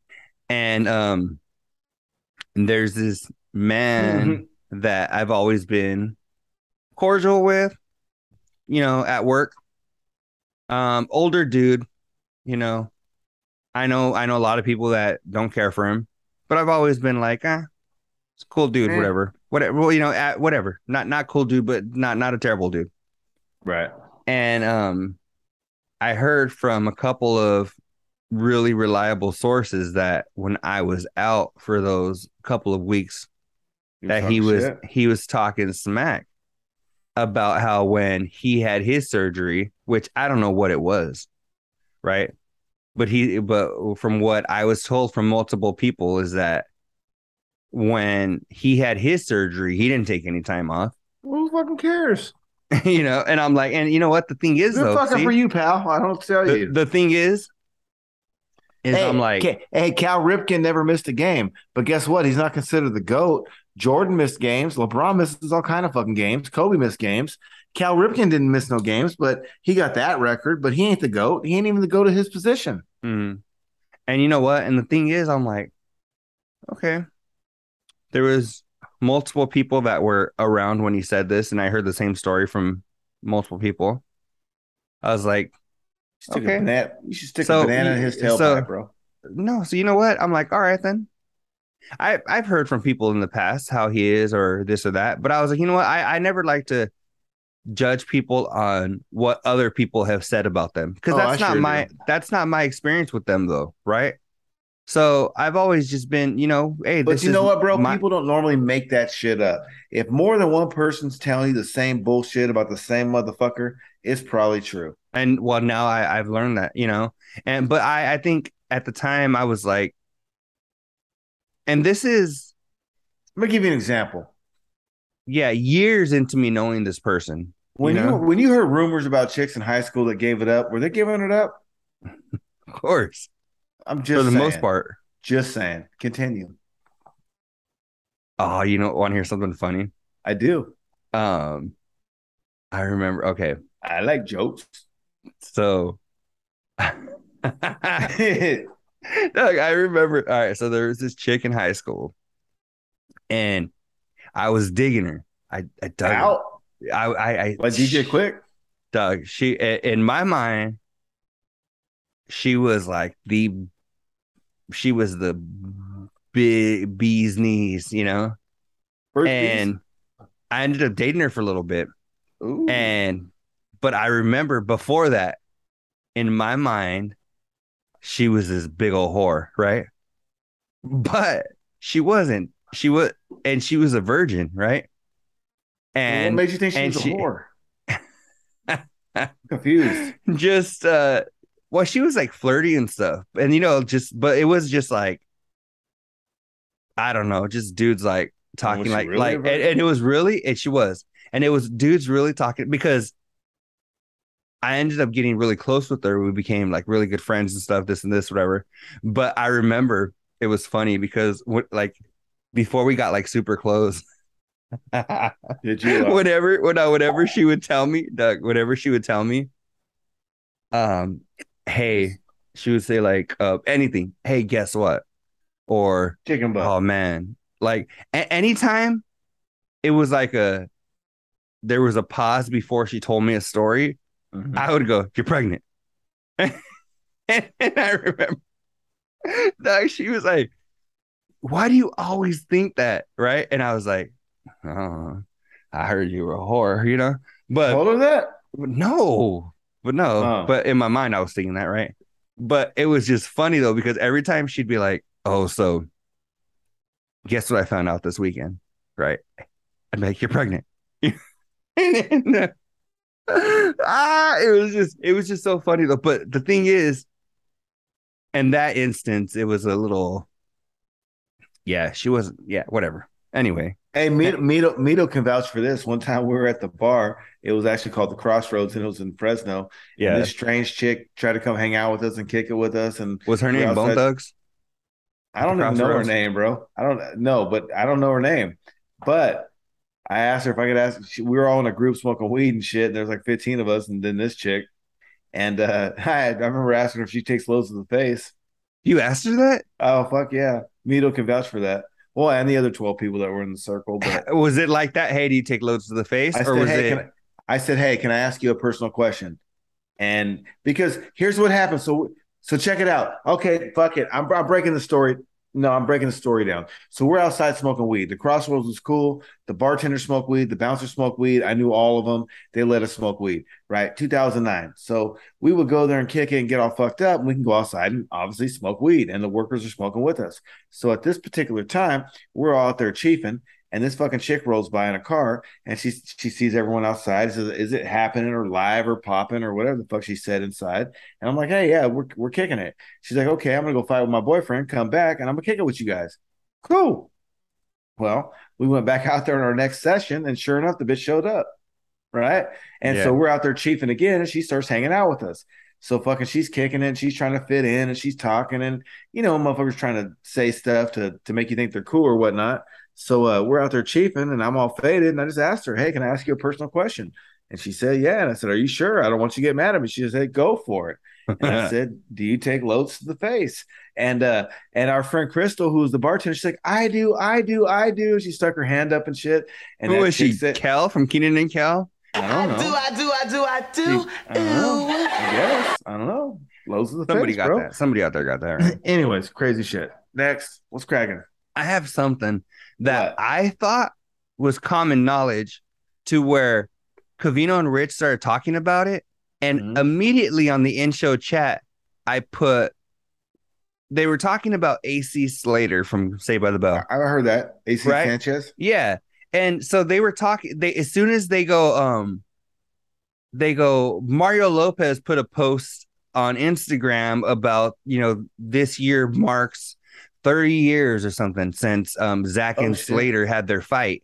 and um, there's this man that I've always been cordial with, you know, at work. Um, older dude, you know. I know I know a lot of people that don't care for him, but I've always been like, ah, it's a cool dude, whatever. Whatever, well, you know, at, whatever. Not not cool dude, but not not a terrible dude. Right. And um I heard from a couple of really reliable sources that when I was out for those couple of weeks that he was he was talking smack about how when he had his surgery, which I don't know what it was, right? But he but from what I was told from multiple people is that when he had his surgery, he didn't take any time off. Who fucking cares? you know, and I'm like, and you know what the thing is Good though, fucking see? for you, pal. I don't tell the, you. the thing is is hey, I'm like hey, Cal Ripken never missed a game, but guess what? He's not considered the goat. Jordan missed games. LeBron misses all kind of fucking games. Kobe missed games. Cal Ripken didn't miss no games, but he got that record. But he ain't the goat. He ain't even the goat of his position. Mhm. And you know what? And the thing is, I'm like, okay. There was multiple people that were around when he said this, and I heard the same story from multiple people. I was like, Stick Okay. a banana. You should stick So, a banana in his tailpipe, so- bro. no. So you know what? I'm like, all right then. I I've heard from people in the past how he is or this or that, but I was like, you know what? I I never like to judge people on what other people have said about them because Oh, I that's not sure my do. that's not my experience with them though, right? So I've always just been, you know, hey, But you know what, bro? my- People don't normally make that shit up. If more than one person's telling you the same bullshit about the same motherfucker, it's probably true. and well now I, I've learned that you know and but I, I think at the time i was like and this is Let me give you an example. yeah years into me knowing this person When You you, when you heard rumors about chicks in high school that gave it up, were they giving it up? of course I'm just for the saying. most part Just saying. Continue. oh you know want to hear something funny I do. um i remember okay I like jokes. so Doug, I remember. All right, so there was this chick in high school, and I was digging her. I I dug her. Out I I, I like DJ Quik. Doug, she in my mind, she was like the she was the big bee's knees, you know. First and I ended up dating her for a little bit. Ooh. and but I remember before that, in my mind, she was this big old whore, right? But she wasn't. She was, and she was a virgin, right? And what made you think she was she- a whore? Confused. just uh well she was like flirty and stuff and you know just but it was just like i don't know just dudes like talking like really like and, and it was really and she was and it was dudes really talking because i ended up getting really close with her we became like really good friends and stuff this and this whatever but i remember it was funny because what like before we got like super close Did you? uh, whatever when I, whatever she would tell me, Doug, whatever she would tell me, um, hey, she would say like uh anything, hey, guess what? Or chicken butt. oh man, like a- anytime it was like a there was a pause before she told me a story, Mhm. I would go, You're pregnant. and, I remember Doug, she was like, why do you always think that? Right. And I was like, oh, I heard you were a whore, you know? But Told her that. no, but no. Oh. But in my mind, I was thinking that, right? But it was just funny though, because every time she'd be like, oh, so guess what I found out this weekend? Right. I'd be like, you're pregnant. And, uh, ah, it was just, it was just so funny though. But the thing is, in that instance, it was a little, yeah, she wasn't, yeah, whatever. Anyway, Hey, Mito, Mito, Mito can vouch for this. One time we were at the bar. It was actually called the Crossroads, and it was in Fresno. And yeah, this strange chick tried to come hang out with us and kick it with us. And was her name Bone Thugs? I don't even know her name, bro. I don't know, but I don't know her name. But I asked her if I could ask. She, we were all in a group smoking weed and shit. And there's like 15 of us, and then this chick. And uh, I, I remember asking her if she takes loads to the face. You asked her that? Oh fuck yeah, Mito can vouch for that. Well, and the other 12 people that were in the circle. But Was it like that? Hey, do you take loads to the face, I or said, was hey, it? can I, I said, hey, can I ask you a personal question? And because here's what happened. So so check it out. Okay, fuck it. I'm, I'm breaking the story. No, I'm breaking the story down. So we're outside smoking weed. The Crossroads was cool. The bartender smoked weed. The bouncer smoked weed. I knew all of them. They let us smoke weed, right? 2009. So we would go there and kick it and get all fucked up. And we can go outside and obviously smoke weed. And the workers are smoking with us. So at this particular time, we're all out there chiefing. And this fucking chick rolls by in a car and she she sees everyone outside. Says, "Is it happening or live or popping or whatever the fuck she said inside?" And I'm like, "Hey, yeah, we're we're kicking it." She's like, "Okay, I'm gonna go fight with my boyfriend. Come back, and I'm gonna kick it with you guys." Cool. Well, we went back out there in our next session, and sure enough, the bitch showed up. Right, and Yeah. so we're out there chiefing again, and she starts hanging out with us. So fucking, she's kicking it, and she's trying to fit in, and she's talking, and you know, motherfuckers trying to say stuff to to make you think they're cool or whatnot. So uh, we're out there chiefing, and I'm all faded, and I just asked her, "Hey, can I ask you a personal question?" And she said, "Yeah." And I said, "Are you sure? I don't want you to get mad at me." She just said, "Go for it." And I said, "Do you take loads to the face?" And uh, and our friend Crystal, who was the bartender, she's like, "I do, I do, I do." She stuck her hand up and shit. And Who that was she? chick said- Kel from Kenan and Kel? I don't know. I do, I do, I do. I don't know. I guess I don't know. Loads of the face. Somebody face, got bro. that. Somebody out there got that right. Anyways, crazy shit. Next, what's cracking? I have something that What? I thought was common knowledge to where Covino and Rich started talking about it. And Mhm. immediately on the in show chat, I put, they were talking about AC Slater from Saved by the Bell. I I heard that. AC Right? Sanchez. Yeah. And so they were talking they as soon as they go um they go Mario Lopez put a post on Instagram about, you know, this year marks 30 years or something since um Zach Oh, and. Slater had their fight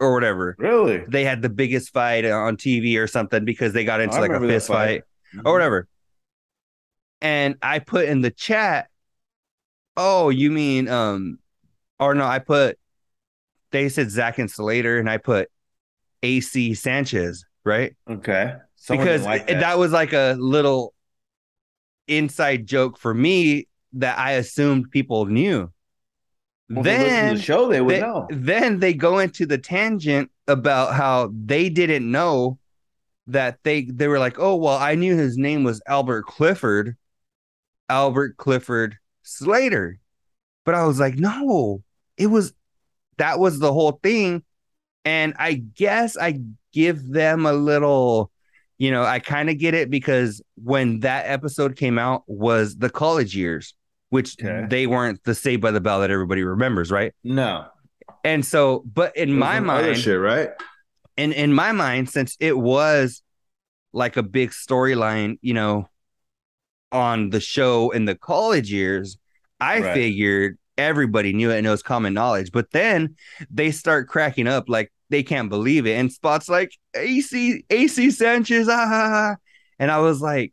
or whatever. Really? They had the biggest fight on TV or something because they got into like a fist fight fight. or whatever. And I put in the chat, oh, you mean um or no, I put they said Zach and Slater, and I put AC Sanchez, right? Okay. Someone because like it- that. was like a little inside joke for me that I assumed people knew. Well, if they to then the show, they would they- know. then they go into the tangent about how they didn't know that they they were like, oh well, I knew his name was Albert Clifford, Albert Clifford Slater, but I was like, no, it was that was the whole thing, and I guess I give them a little. You know, I kind of get it because when that episode came out was the college years, which Okay. they weren't the Saved by the Bell that everybody remembers, right? No. And so, but in my other mind, shit, right? in in my mind, since it was like a big storyline, you know, on the show in the college years, I Right. figured everybody knew it and it was common knowledge. But then they start cracking up like they can't believe it. And spots like AC AC Sanchez, ah. and I was like,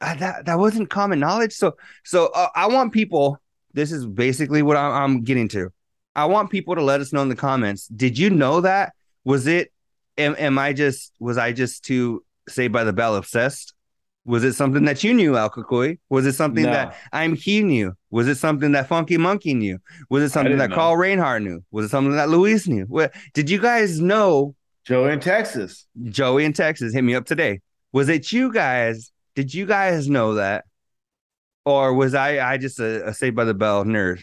ah, that that wasn't common knowledge. So so uh, I want people. This is basically what I'm, I'm getting to. I want people to let us know in the comments. Did you know that? Was it? Am, am I just? Was I just too Saved by the Bell obsessed? Was it something that you knew, Al? Was it something No. that I'm He knew? Was it something that Funky Monkey knew? Was it something that know. Carl Reinhardt knew? Was it something that Luis knew? What, did you guys know? Joey in Texas. Joey in Texas hit me up today. Was it you guys? Did you guys know that? Or was I I just a, a Saved by the Bell nerd?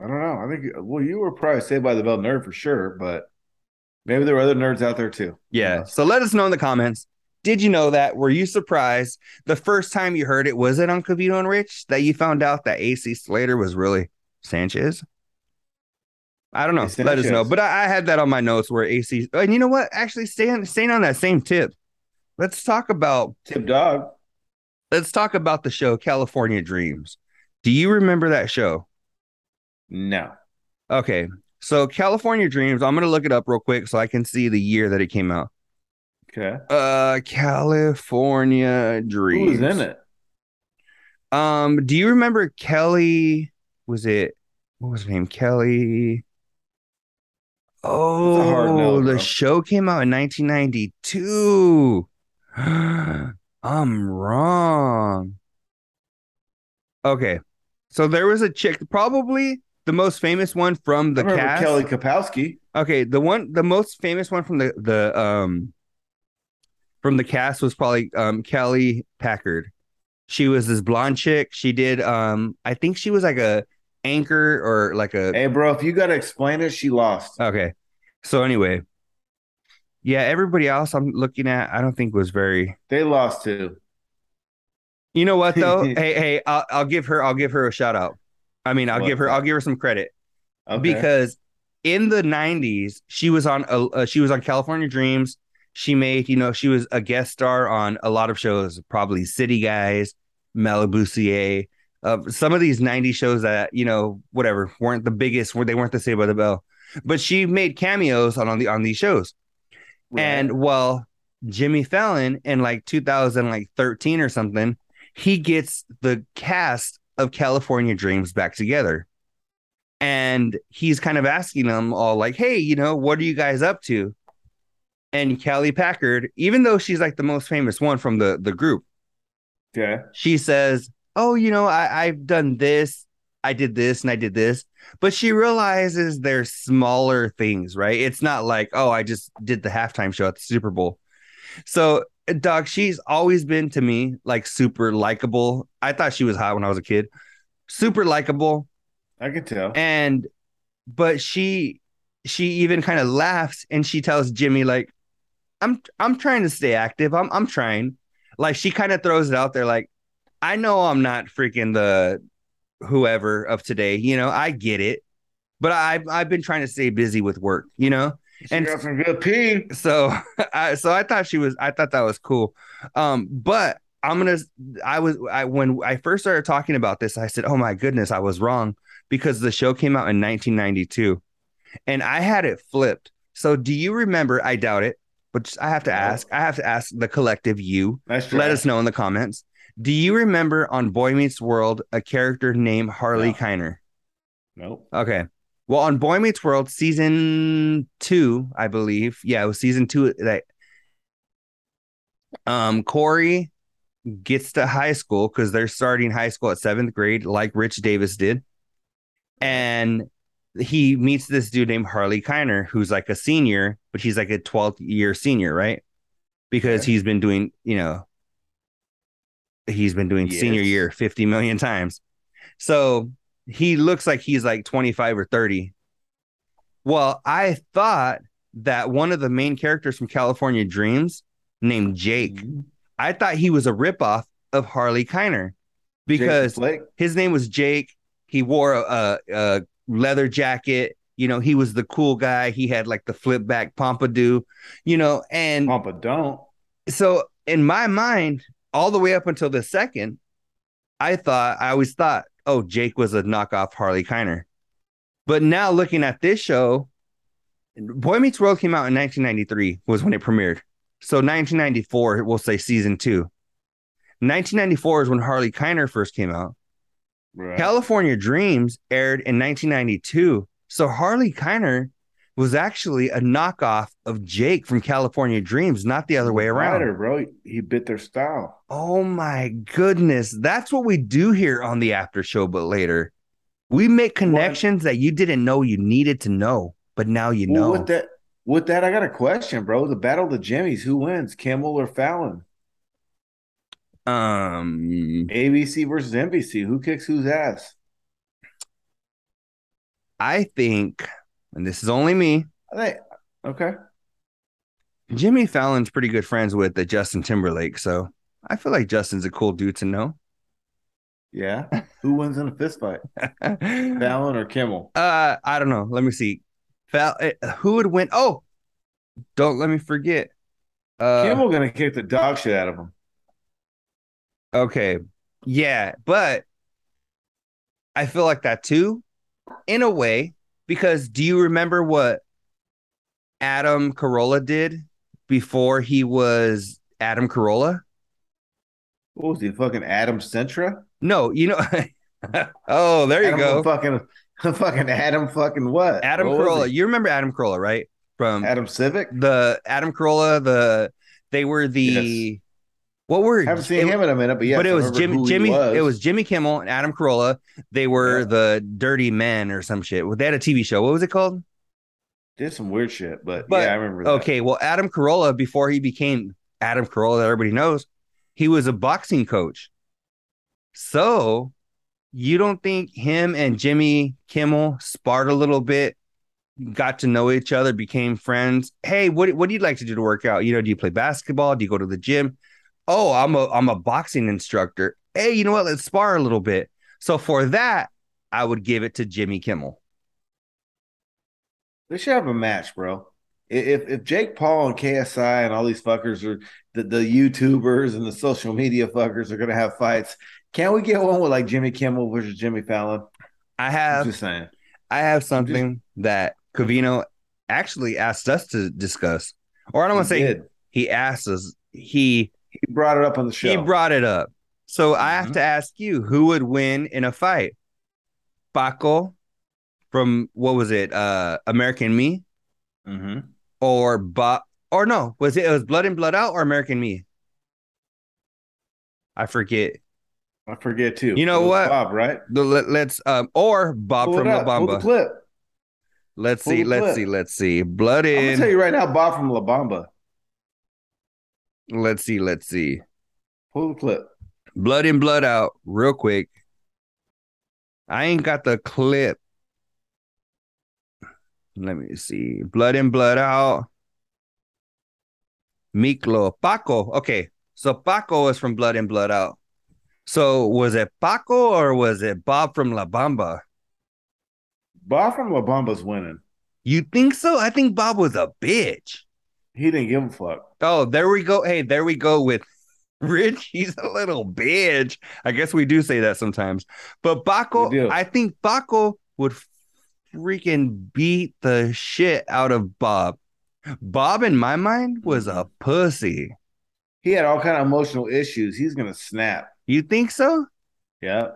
I don't know. I think well, you were probably Saved by the Bell nerd for sure, but maybe there were other nerds out there too. Yeah. So let us know in the comments. Did you know that? Were you surprised the first time you heard it? Was it on Covino and Rich that you found out that AC Slater was really Sanchez? I don't know. Let us know. But I, I had that on my notes where AC. And you know what? Actually, staying staying on that same tip. Let's talk about Tip Dog. let's talk about the show California Dreams. Do you remember that show? No. Okay. So California Dreams, I'm gonna look it up real quick so I can see the year that it came out. Okay. Uh California Who Dreams. was in it? Um, do you remember Kelly? Was it what was her name? Kelly. Oh, no, the show came out in 1992. I'm wrong. Okay. So there was a chick, probably the most famous one from the I cast. Kelly Kapowski. Okay, the one the most famous one from the the um from the cast was probably um Kelly Packard. She was this blonde chick. She did um I think she was like a anchor or like a Hey, bro, if you got to explain it, she lost. okay. So anyway, yeah, everybody else I'm looking at I don't think was very They lost too. You know what though? hey, hey, I'll, I'll give her I'll give her a shout out. I mean, I'll What? give her I'll give her some credit. Okay. because in the 90s she was on a uh, she was on California Dreams she made you know she was a guest star on a lot of shows probably City Guys Malibu CA uh, some of these 90s shows that you know whatever weren't the biggest where they weren't the Saved by the Bell but she made cameos on, on the on these shows Right. and well Jimmy Fallon in like 2013 or something he gets the cast of California Dreams back together and he's kind of asking them all like hey you know what are you guys up to and kelly packard even though she's like the most famous one from the the group yeah. she says oh you know I, i've done this i did this and i did this but she realizes they're smaller things right it's not like oh i just did the halftime show at the super bowl so dog she's always been to me like super likable i thought she was hot when i was a kid super likable I can tell. and but she she even kind of laughs and she tells Jimmy like I'm I'm trying to stay active. I'm I'm trying. Like she kind of throws it out there like I know I'm not freaking the whoever of today, you know, I get it. But I I've been trying to stay busy with work, you know? She and- got some good pee. so I so I thought she was I thought that was cool. Um, but I'm gonna I was I when I first started talking about this, I said, Oh my goodness, I was wrong because the show came out in 1992 and I had it flipped. So do you remember? I doubt it, but I have to ask. I have to ask the collective you. Let us know in the comments. Do you remember on Boy Meets World a character named Harley No. Keiner? Nope. Okay. Well, on Boy Meets World season two, I believe. Yeah, it was season two that um Cory gets to high school because they're starting high school at seventh grade, like Rich Davis did. And he meets this dude named Harley Keiner, who's like a senior, but he's like a 12th year senior, right? Because Okay. he's been doing, you know, he's been doing senior year 50 million times. So he looks like he's like 25 or 30. Well, I thought that one of the main characters from California Dreams named Jake, Mhm. I thought he was a ripoff of Harley Keiner because his name was Jake. He wore a, a, a leather jacket. You know, he was the cool guy. He had like the flip back pompadour, you know, and Papa don't. so in my mind, all the way up until the second, I thought I always thought, oh, Jake was a knockoff Harley Keiner. But now looking at this show, Boy Meets World came out in 1993 was when it premiered. So 1994, we'll say season two. 1994 is when Harley Keiner first came out. Right. California Dreams aired in 1992. So Harley Keiner was actually a knockoff of Jake from California Dreams, not the other way around. Fighter, bro. He bit their style. Oh my goodness. That's what we do here on the after show, but later. We make connections that you didn't know you needed to know, but now you Well, know. with that, with that, I got a question, bro. The battle of the Jimmys, who wins, Kimmel or Fallon? um ABC versus NBC. Who kicks whose ass? I think, and this is only me, think okay. Jimmy Fallon's pretty good friends with the Justin Timberlake, so I feel like Justin's a cool dude to know. Yeah. Who wins in a fist fight? Fallon or Kimmel? Uh, I don't know. Let me see. Fal- eh, who would win? Oh, don't let me forget. Uh, Kimmel gonna kick the dog shit out of him. Okay. Yeah, but I feel like that too, in a way, because do you remember what Adam Carolla did before he was Adam Carolla? What was he fucking Adam Centra? No, you know. oh, there you Adam go. Fucking, fucking Adam. Fucking what? Adam What Carolla. You remember Adam Carolla, right? From Adam Civic. the Adam Carolla. The they were the Yes. What were I haven't seen it- him in a minute, but yeah. but it was Jimmy. Jimmy. It was Jimmy Kimmel and Adam Carolla. They were Yeah. the Dirty Men or some shit. They had a TV show. What was it called? did some weird shit, but, But, yeah, I remember. That. Okay, well, Adam Carolla, before he became Adam Carolla that everybody knows, he was a boxing coach. So you don't think him and Jimmy Kimmel sparred a little bit, got to know each other, became friends? Hey, what what do you like to do to work out? You know, do you play basketball? Do you go to the gym? Oh, I'm a I'm a boxing instructor. Hey, you know what? Let's spar a little bit. So for that, I would give it to Jimmy Kimmel. They should have a match, bro. If if Jake Paul and KSI and all these fuckers are the, the YouTubers and the social media fuckers are gonna have fights, can't we get one with like Jimmy Kimmel versus Jimmy Fallon? I I'm have just saying. I have something that Covino actually asked us to discuss. Or I don't want to say did. he asked us. He He brought it up on the show. he brought it up. So I have Mhm. to ask you, who would win in a fight? Paco from what was it? Uh American Me hmm or Bob or no, was it it was Blood and Blood Out or American Me? I forget. I forget too. You know what? Bob, right? The- Let, let's um or Bob Pull from La up. Pull the Bamba. clip. Let's Pull see, the let's clip. see, let's see. Blood I'm gonna in. tell you right now, Bob from La Bamba. Let's see, let's see. Pull the clip. Blood in, blood out, real quick. I ain't got the clip. Let me see. Blood in, blood out. Miklo. Paco. Okay. So Paco is from Blood in, Blood Out. So was it Paco or was it Bob from La Bamba? Bob from La Bamba's winning. You think so? I think Bob was a bitch. He didn't give a fuck. Oh, there we go. Hey, there we go with Rich. He's a little bitch. I guess we do say that sometimes. But Baco, I think Baco would freaking beat the shit out of Bob. Bob, in my mind, was a pussy. He had all kind of emotional issues. He's gonna snap. You think so? Yeah.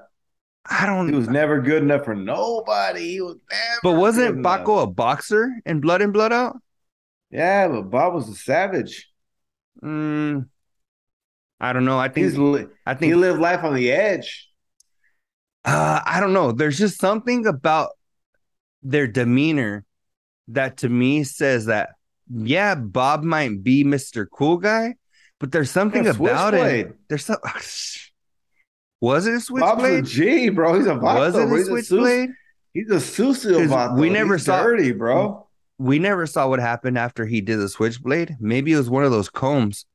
I don't. He was never good enough for nobody. He was never. but wasn't enough. Baco a boxer in Blood and Blood Out? Yeah, but Bob was a savage. Mm, I don't know. I think. He's I he lived life on the edge. Uh, I don't know. There's just something about their demeanor that to me says that yeah, Bob might be Mr. Cool Guy, but there's something Yeah, about it. There's some. Was it a Bob's a switchblade? G, bro. He's a vato, Was it a switchblade? He's a sucio vato. we never He's saw- dirty, bro. We never saw what happened after he did the switchblade. Maybe it was one of those combs.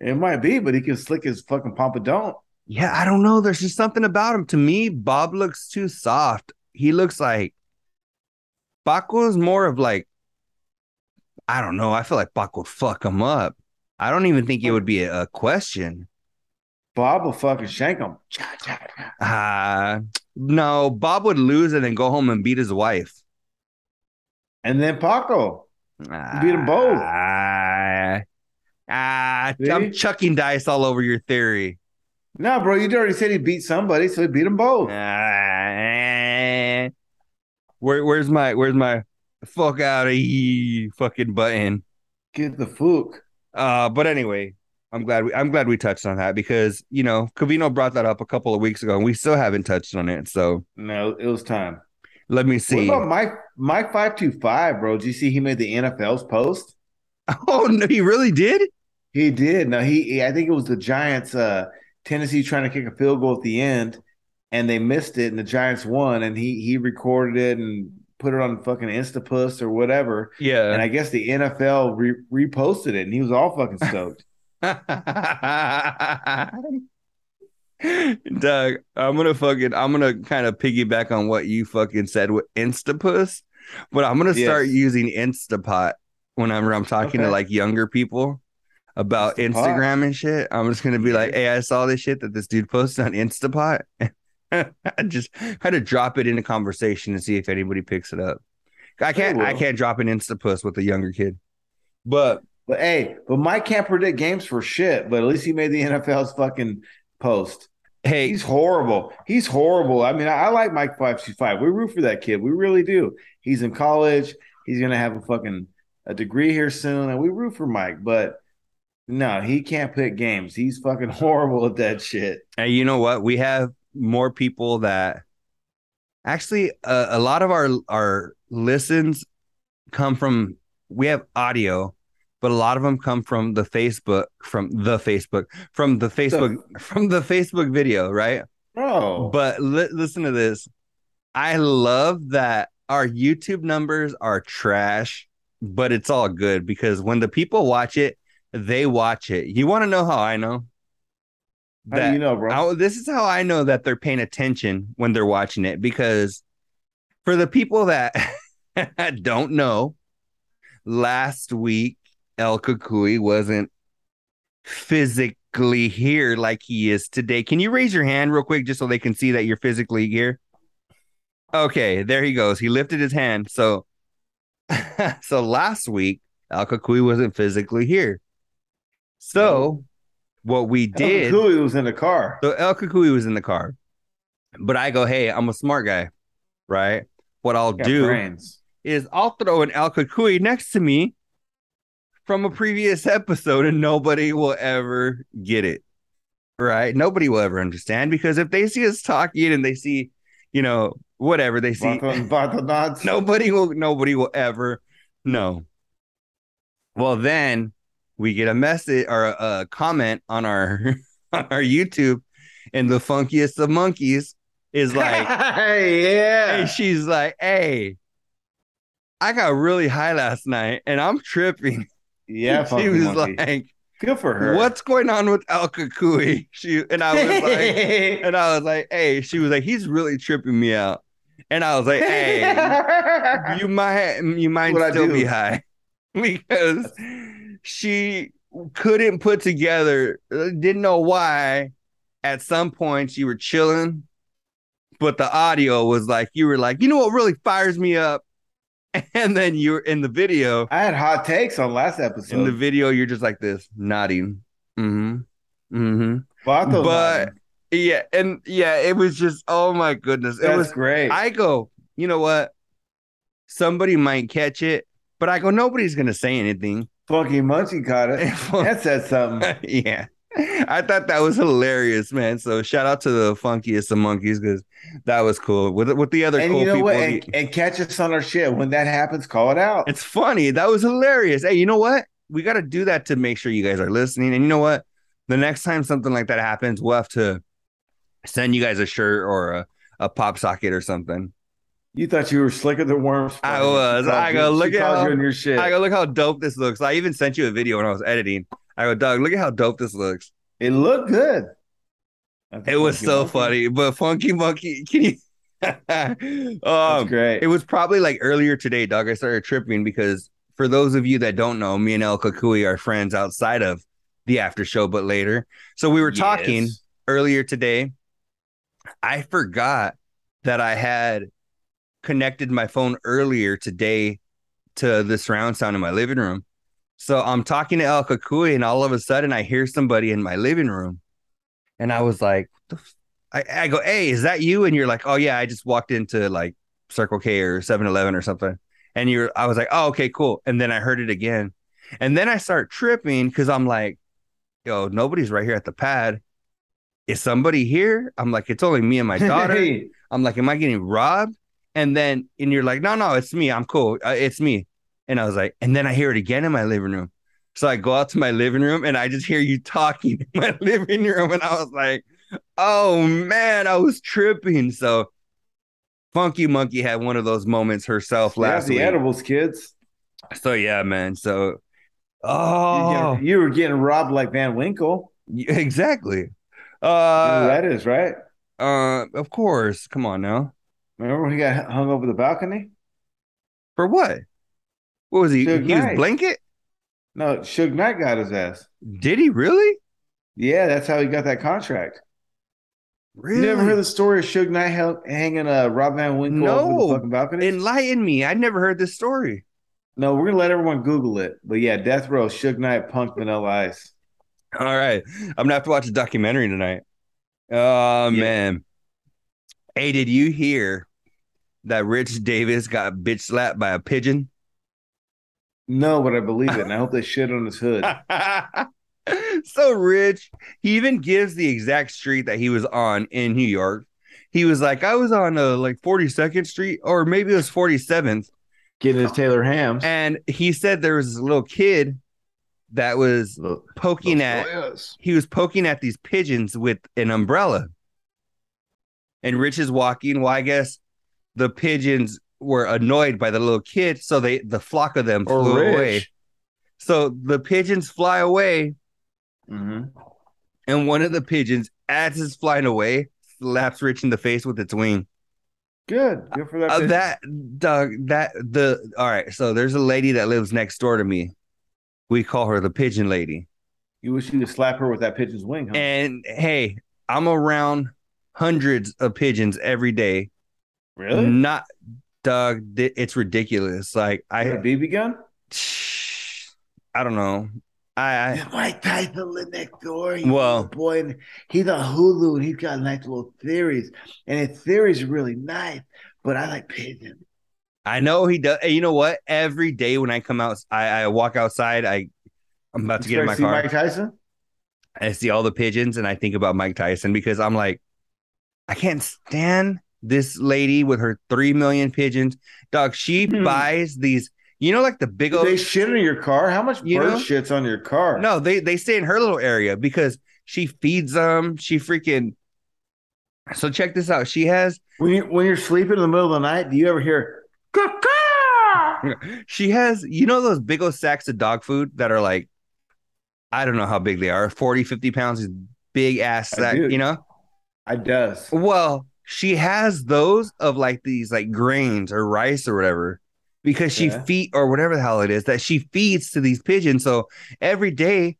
It might be, but he can slick his fucking pompadour. Yeah, I don't know. There's just something about him. To me, Bob looks too soft. He looks like Paco is more of like, I don't know. I feel like Paco would fuck him up. I don't even think it would be a, a question. Bob will fucking shank him. Cha. Uh no, Bob would lose and then go home and beat his wife. And then Paco. Beat 'em both. Ah, ah, See? I'm chucking dice all over your theory. No, bro, you already said he beat somebody, so he beat them both. Ah, where, where's my where's my fuck out of here fucking button? Get the fuck. Uh, but anyway, I'm glad we I'm glad we touched on that because you know Covino brought that up a couple of weeks ago and we still haven't touched on it. So No, it was time. Let me see. What about Mike Mike five two five, bro? Did you see he made the NFL's post? oh no, he really did. He did. No, he, he- I think it was the Giants uh Tennessee trying to kick a field goal at the end. and they missed it, and the Giants won, and he he recorded it and put it on fucking Instapuss or whatever. Yeah. And I guess the NFL re- reposted it, and he was all fucking stoked. Doug, I'm gonna fucking I'm gonna kind of piggyback on what you fucking said with Instapuss, but I'm gonna start Yes. using Instapot whenever I'm talking to like younger people about Instapot. Instagram and shit. I'm just gonna be like, hey, I saw this shit that this dude posted on Instapot. I just kind of drop it in a conversation and see if anybody picks it up. I can't I can't drop an Instapuss with a younger kid. But But hey, but Mike can't predict games for shit. But at least he made the NFL's fucking post. Hey, He's horrible. He's horrible. I mean, I, I like Mike five two five. We root for that kid. We really do. He's in college. He's gonna have a fucking a degree here soon, and we root for Mike. But no, he can't pick games. He's fucking horrible at that shit. And you know what? We have more people that actually uh, a lot of our our listens come from we have audio, but a lot of them come from the Facebook from the Facebook from the Facebook from the Facebook video, right? Bro, But li- listen to this. I love that our YouTube numbers are trash, but it's all good because when the people watch it, they watch it. You want to know how I know? how do you know, bro? How- this is how I know that they're paying attention when they're watching it because for the people that don't know, last week El Cucuy wasn't physically here like he is today. Can you raise your hand real quick just so they can see that you're physically here? Okay, there he goes. He lifted his hand. So so last week Al Cucuy wasn't physically here. So what we did Cooley was in the car. so El Cucuy was in the car, but I go, hey, I'm a smart guy, right? What I'll do brains. is I'll throw an El Cucuy next to me from a previous episode, and nobody will ever get it, right? Nobody will ever understand because if they see us talking and they see, you know, whatever they see, Vato, Vato nods. nobody will nobody will ever know well then we get a message or a, a comment on our on our youtube and the funkiest of monkeys is like yeah. hey she's like hey i got really high last night and i'm tripping yeah, she was monkey. like good for her. what's going on with al Cucuy? she and i was like and i was like hey she was like he's really tripping me out and i was like hey you might you might What still be high because she couldn't put together uh, didn't know why at some points you were chilling but the audio was like you were like you know what really fires me up and then you're in the video I had hot takes on last episode. in the video you're just like this nodding mm-hmm mm-hmm but- nodding. yeah and yeah it was just oh my goodness it was great. I go, you know what? Somebody might catch it, but I go, nobody's gonna say anything. Funky Munchie caught it. That said something. yeah. I thought that was hilarious, man. So shout out to the funkiest of monkeys because that was cool. With with the other And cool you know people. what? And, and catch us on our shit. When that happens, call it out. it's funny. That was hilarious. Hey, you know what? We got to do that to make sure you guys are listening. And you know what? The next time something like that happens, we'll have to send you guys a shirt or a, a pop socket or something. You thought you were slicker than worms. I was. I go, look at you your shit. I go, look how dope this looks. I even sent you a video when I was editing. I go, Doug, look at how dope this looks. it looked good. That's It was so Monkey. funny. But Funky Monkey, can you? That's um, great. it was probably like earlier today, Doug. I started tripping because for those of you that don't know, me and El Cucuy are friends outside of the after show, but later. So we were talking Yes. earlier today. I forgot that I had connected my phone earlier today to the surround sound in my living room. So I'm talking to El Cucuy, and all of a sudden I hear somebody in my living room. And I was like, "What the f-" I, I go, Hey, is that you? And you're like, Oh, yeah, I just walked into like Circle K or 7 Eleven or something. And you're, I was like, Oh, okay, cool. And then I heard it again. And then I start tripping because I'm like, Yo, nobody's right here at the pad. Is somebody here? I'm like, It's only me and my daughter. I'm like, am I getting robbed? And then, and you're like, no, no, it's me. I'm cool. Uh, it's me. And I was like, and then I hear it again in my living room. So I go out to my living room and I just hear you talking in my living room. And I was like, Oh man, I was tripping. So Funky Monkey had one of those moments herself Yeah, last the week. edibles, kids. So yeah, man. So You, oh, get- you were getting robbed like Van Winkle. exactly. Uh, that is, right? uh, of course. Come on now. Remember when he got hung over the balcony? For what? What was he? Suge he was blanket. No, Suge Knight got his ass. Did he really? Yeah, that's how he got that contract. Really? You never heard the story of Suge Knight hel- hanging uh, Rob Van Winkle over No. the fucking balcony? Enlighten me. I never heard this story. no, we're gonna let everyone Google it. But yeah, Death Row, Suge Knight, Punk, Vanilla Ice. All right. I'm gonna have to watch a documentary tonight. Oh man. Hey, did you hear that Rich Davis got bitch slapped by a pigeon? No, but I believe it, and I hope they shit on his hood. so rich. He even gives the exact street that he was on in New York. He was like, I was on uh, like 42nd Street, or maybe it was 47th. Getting his Taylor Hams. And he said there was this little kid that was Look, poking at he was poking at these pigeons with an umbrella. And Rich is walking. Well, I guess the pigeons were annoyed by the little kid, so they the flock of them or flew Rich. away. So the pigeons fly away, hmm and one of the pigeons, as it's flying away, slaps Rich in the face with its wing. Good, good for that. Uh, that dog, that the all right. So there's a lady that lives next door to me. We call her the pigeon lady. you wish you could slap her with that pigeon's wing, huh? And hey, I'm around hundreds of pigeons every day. really? Not Doug, th- it's ridiculous. Like I got a BB gun. I don't know. I, I Mike Tyson lived next door. He Well- a boy, and he's on Hulu, and he's got nice little theories, and his theories are really nice. But I like pigeons. I know he does. You know what? Every day when I come out, I, I walk outside. I I'm about to get in my car. Mike Tyson. I see all the pigeons and I think about Mike Tyson because I'm like, I can't stand this lady with her three million pigeons. Dog, she Hmm. buys these, you know, like the big old they shit in your car? How much You bird know? shits on your car? no, they they stay in her little area because she feeds them. She freaking so check this out. She has When you when you're sleeping in the middle of the night, do you ever hear? She has, you know, those big old sacks of dog food that are like, I don't know how big they are, 40, 50 pounds, is big ass sack, you know? I does. Well, she has those of like these like grains or rice or whatever because she Yeah. feed or whatever the hell it is that she feeds to these pigeons. So every day,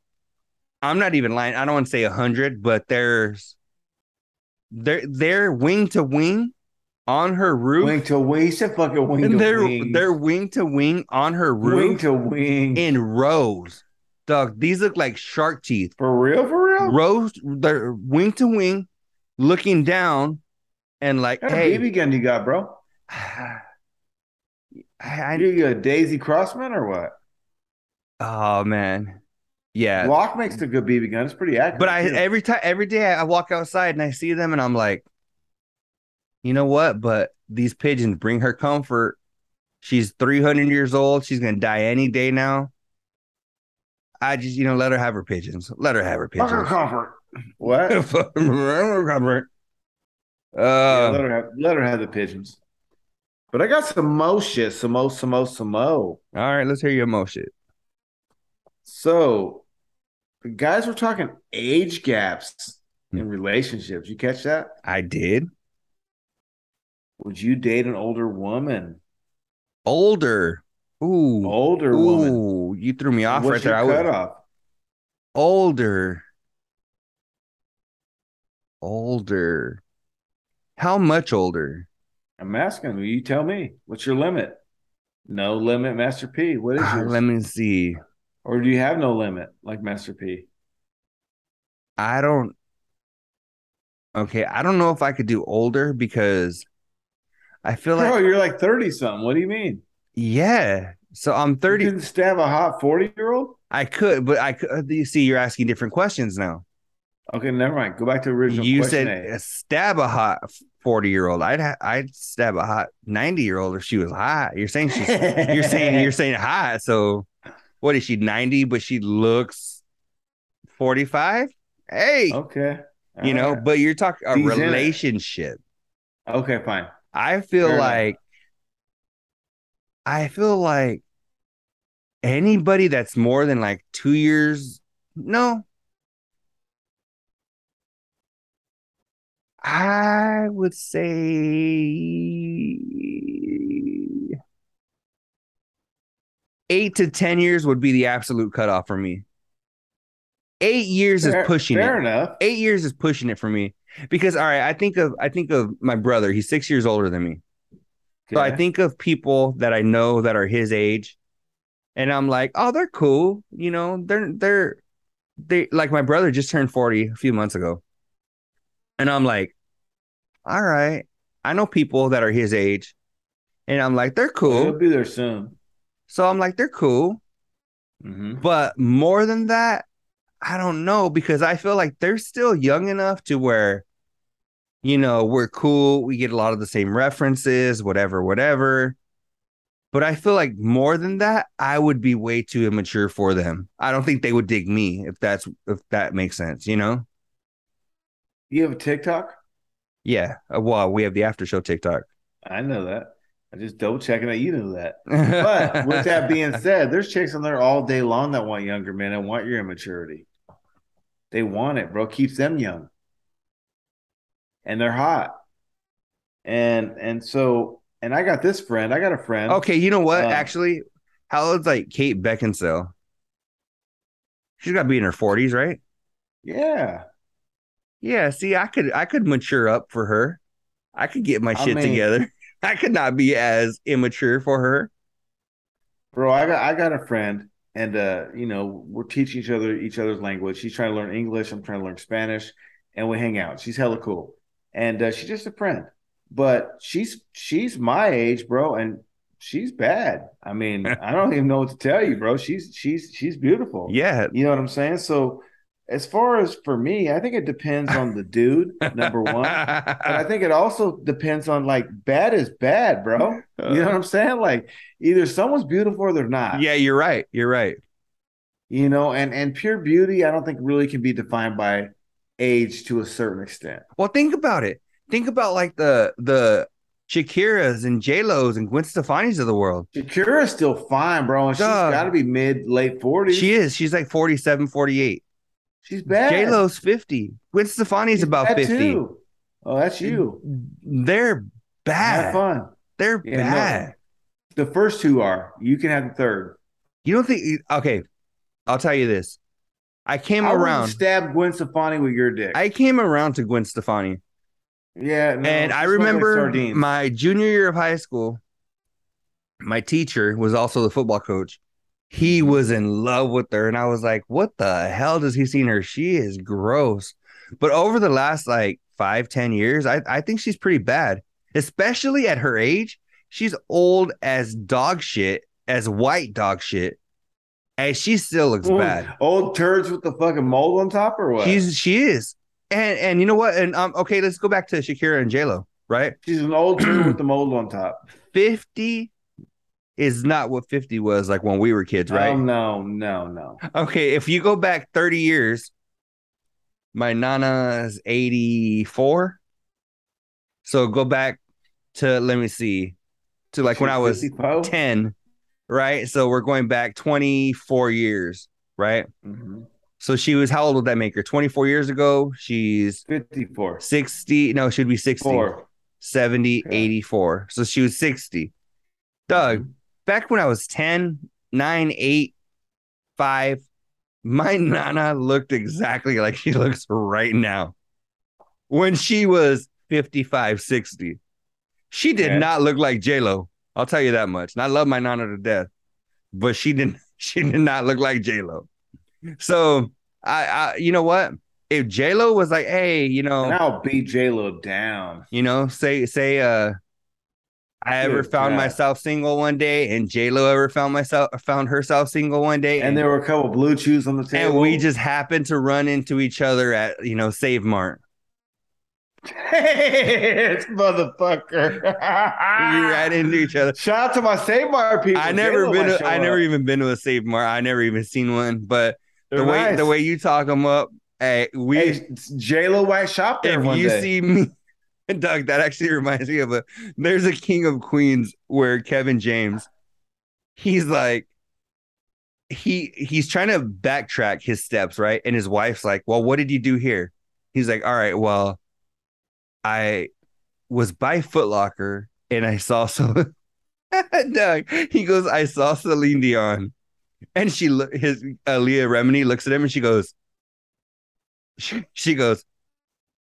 I'm not even lying. I don't want to say a hundred, but there's they're they're wing to wing on her roof. Wing to wing. Said fucking wing to and they're wing. they're wing to wing on her roof. wing to wing. in rows. Dog, these look like shark teeth. for real, for real. Rows, they're wing to wing, looking down, and like, What hey, BB gun you got, bro? I, I, you a Daisy Crosman or what? oh man, yeah. Glock makes a good BB gun. It's pretty accurate. But I too. every time, every day I walk outside and I see them, and I'm like, you know what? But these pigeons bring her comfort. She's 300 years old. She's gonna die any day now. I just, you know, let her have her pigeons. Let her have her Fuck her pigeons. comfort. What? comfort. Yeah, Uh, let her have let her have the pigeons. But I got some mo shit, some mo, some mo, some mo. all right, let's hear your mo shit. So, the guys were talking age gaps Hmm. in relationships. You catch that? I did. Would you date an older woman? Older. Ooh. Older woman. Ooh, you threw me off What's right there. I would cutoff? older. Older. How much older? I'm asking you. You tell me. What's your limit? No limit, Master P. What is Ah, yours? let me see. Or do you have no limit, like Master P? I don't. Okay, I don't know if I could do older because I feel like Bro, you're like 30 something. What do you mean? yeah. So I'm You 30. couldn't stab a hot 40 year old? I could, but I could. You see, you're asking different questions now. Okay, never mind. Go back to the original You said A. stab a hot 40 year old. I'd ha- I'd stab a hot 90 year old if she was hot. You're saying she's you're saying you're saying hot. So what is she 90 but she looks 45? Hey, okay. you know, but you're talking a relationship. Okay, fine. I feel Fair enough. like I feel like anybody that's more than like two years, no. I would say eight to 10 years would be the absolute cutoff for me. Eight years Fair, is pushing fair it enough. eight years is pushing it for me because all right i think of i think of my brother. He's six years older than me. So i think of people that i know that are his age and i'm like oh they're cool. You know they're they're they like my brother just turned 40 a few months ago. And i'm like all right i know people that are his age and i'm like they're cool. He'll be there soon. so i'm like they're cool hmm but more than that, I don't know because I feel like they're still young enough to where, you know, we're cool. We get a lot of the same references, whatever, whatever. But I feel like more than that, I would be way too immature for them. I don't think they would dig me if that's if that makes sense, you know? You have a TikTok? Yeah. Uh, Well, we have the after show TikTok. I know that. I just double checking that you knew that. But with that being said, there's chicks on there all day long that want younger men and want your immaturity. They want it, bro. Keeps them young. And they're hot. And and so and I got this friend. I got a friend. okay, you know what? Uh, Actually, how old's like Kate Beckinsale? She's got to be in her 40s, right? Yeah. Yeah, see, I could I could mature up for her. I could get my I shit mean- together. I could not be as immature for her. Bro, I got I got a friend and uh, you know, we're teaching each other each other's language. She's trying to learn English, I'm trying to learn Spanish, and we hang out. She's hella cool. And uh, she's just a friend. But she's she's my age, bro, and she's bad. I mean, I don't even know what to tell you, bro. She's she's she's beautiful. Yeah. You know what I'm saying? So as far as for me, I think it depends on the dude, number one. But I think it also depends on like bad is bad, bro. You know uh. what I'm saying? Like either someone's beautiful or they're not. yeah, you're right. You're right. You know, and and pure beauty, I don't think really can be defined by age to a certain extent. Well, think about it. Think about like the the Shakiras and J Lo's and Gwen Stefani's of the world. Shakira's still fine, bro, and she's got to be mid late 40s. She is. She's like 47, 48. She's bad. J Lo's 50. Gwen Stefani's She's about 50. too. Oh, that's you. They're Have bad. fun. They're Yeah, no. bad. The first two are. You can have the third. You don't think okay. I'll tell you this. I came I around. stab Gwen Stefani with your dick. I came around to Gwen Stefani. yeah, no, and I smells like remember my junior year of high school, my teacher was also the football coach. He was in love with her, and I was like, "What the hell does he see in her? She is gross." But over the last like five, ten years, I, I think she's pretty bad, especially at her age. She's old as dog shit, as white dog shit, and she still looks bad. Old turds with the fucking mold on top, or what? She's she is, and and you know what? And um, okay, let's go back to Shakira and J Lo, right? She's an old turd with the mold on top. 50 is not what 50 was like when we were kids, right? Oh no, no, no. okay, if you go back 30 years, my nana's 84. So go back to let me see. To like when I was 55? 10, right? So we're going back 24 years, right? Mhm. So she was how old would that make her? 24 years ago, she's 54. 60. No, she'd be 60. Four. 70, Okay. 84. So she was 60. Doug, Mhm. Back when I was 10, 9, 8, 5, my Nana looked exactly like she looks right now. When she was 55, 60. She did Okay. not look like J-Lo. I'll tell you that much. And I love my Nana to death. But she didn't she did not look like J-Lo. So I, I you know what? If J-Lo was like, hey, you know, And I'll beat J Lo down. you know, say say uh I ever Good found God. myself single one day and J Lo ever found myself found herself single one day And there were a couple blue chews on the table. and we just happened to run into each other at you know Save Mart. this motherfucker. We ran into each other. Shout out to my Save Mart people. I never J-Lo been to, I never up. even been to a Save Mart. I never even seen one. But They're the way nice. the way you talk them up Hey, we Hey, J Lo White shop there if one you day. see me, Doug, that actually reminds me of a. There's a King of Queens where Kevin James, he's like, he he's trying to backtrack his steps, right? And his wife's like, "Well, what did you do here?" He's like, "All right, well, I was by Foot Locker and I saw some." Doug, he goes, "I saw Celine Dion," and she his uh, Leah Remini looks at him and she goes, she, she goes,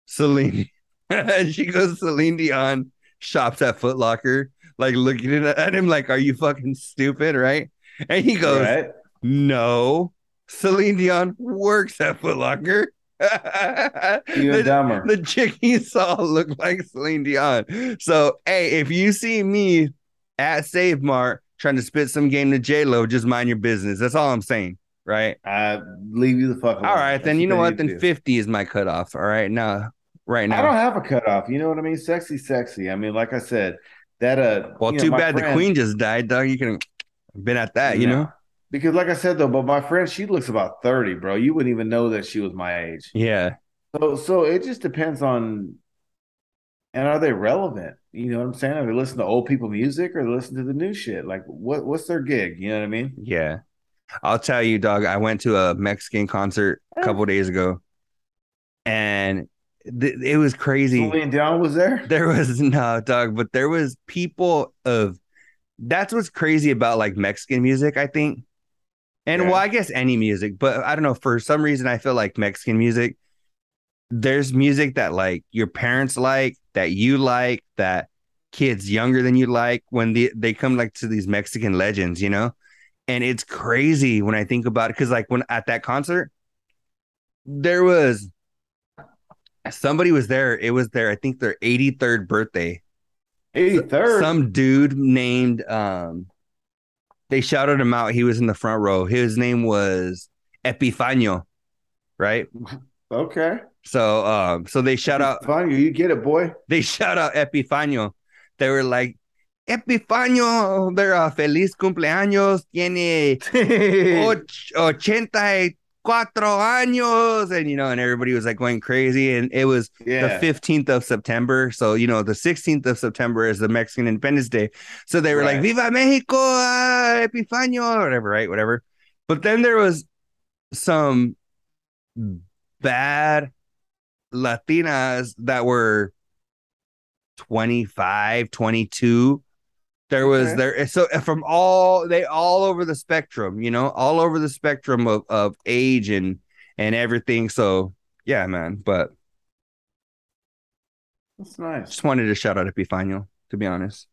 Celine. and she goes, Celine Dion shops at Foot Locker, like looking at him like, Are you fucking stupid? Right. And he goes, right? No, Celine Dion works at Foot Locker. Even the, dumber. the chick he saw looked like Celine Dion. So, hey, if you see me at Save Mart trying to spit some game to J Lo, just mind your business. That's all I'm saying. Right. I leave you the fuck alone. All right, That's then you know what? Then do. 50 is my cutoff. All right. Now, right now? I don't have a cutoff. You know what I mean? Sexy, sexy. I mean, like I said, that uh. Well, you know, too my bad the queen just died, dog. You can have been at that, you No. know? Because, like I said though, but my friend, she looks about thirty, bro. You wouldn't even know that she was my age. Yeah. So, so it just depends on. And are they relevant? You know what I'm saying? Are they listening to old people music or they listen to the new shit? Like, what what's their gig? You know what I mean? Yeah. I'll tell you, dog. I went to a Mexican concert a couple days ago and th- it was crazy. Celine Dion was there. There was no dog, but there was people of that's what's crazy about like Mexican music, I think. And Yeah. well, I guess any music, but I don't know. For some reason, I feel like Mexican music, there's music that like your parents like, that you like, that kids younger than you like when the, they come like to these Mexican legends, you know? And it's crazy when I think about it. Cause like when at that concert, there was somebody was there. It was their, I think their 83rd birthday. Eighty third. Some dude named um they shouted him out. He was in the front row. His name was Epifanio, right? Okay. So um so they shout out Fun. You get it, boy. they shout out Epifanio. They were like Epifanio, they're uh, feliz cumpleaños, tiene och- ochenta y cuatro años, and you know, and everybody was like going crazy, and it was yeah. the 15th of September. So, you know, the 16th of September is the Mexican Independence Day. So they were like, Viva Mexico, ah, Epifanio, whatever, right? Whatever. But then there was some bad Latinas that were 25, 22. There was Okay. there so from all they all over the spectrum, you know, all over the spectrum of, of age and and everything. So yeah, man. But That's nice. just wanted to shout out Epifanio, to be honest.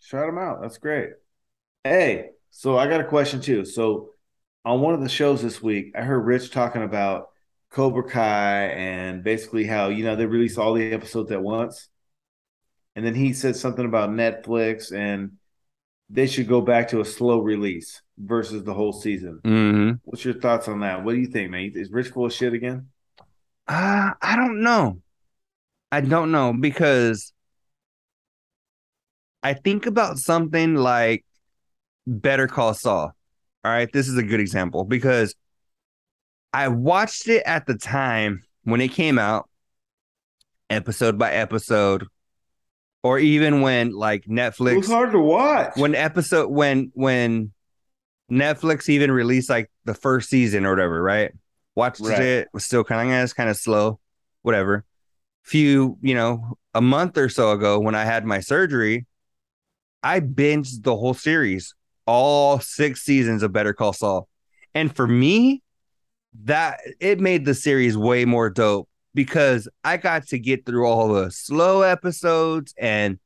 Shout him out. That's great. Hey, so I got a question too. So on one of the shows this week, I heard Rich talking about Cobra Kai and basically how, you know, they release all the episodes at once. And then he said something about Netflix and they should go back to a slow release versus the whole season. hmm What's your thoughts on that? What do you think, man? Is Rich full of shit again? Uh, I don't know. I don't know because I think about something like Better Call Saul. All right, this is a good example because I watched it at the time when it came out, episode by episode, or even when like Netflix, It was hard to watch. when episode when when Netflix even released like the first season or whatever, right? Watched Right. it, was still kind of it's kind of slow, whatever. Few, you know, a month or so ago when I had my surgery, I binged the whole series, all six seasons of Better Call Saul. And for me, that it made the series way more dope because I got to get through all the slow episodes and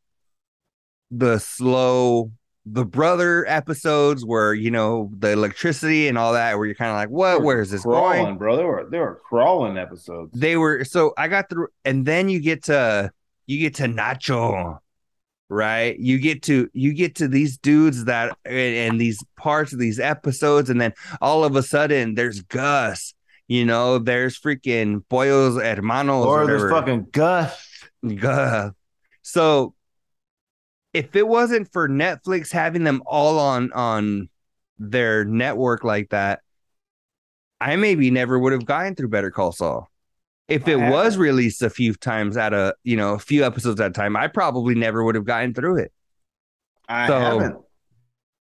the slow the brother episodes where you know the electricity and all that where you're kind of like what where is this crawling, going bro? They were they were crawling episodes. they were so i got through and then you get to you get to nacho right you get to you get to these dudes that and, and these parts of these episodes and then all of a sudden there's gus you know there's freaking pollos hermanos or whatever. there's fucking Gus. God. So if it wasn't for Netflix having them all on on their network like that, I maybe never would have gotten through Better Call Saul. if it I was haven't. released a few times at a you know a few episodes at a time, I probably never would have gotten through it. I So- haven't.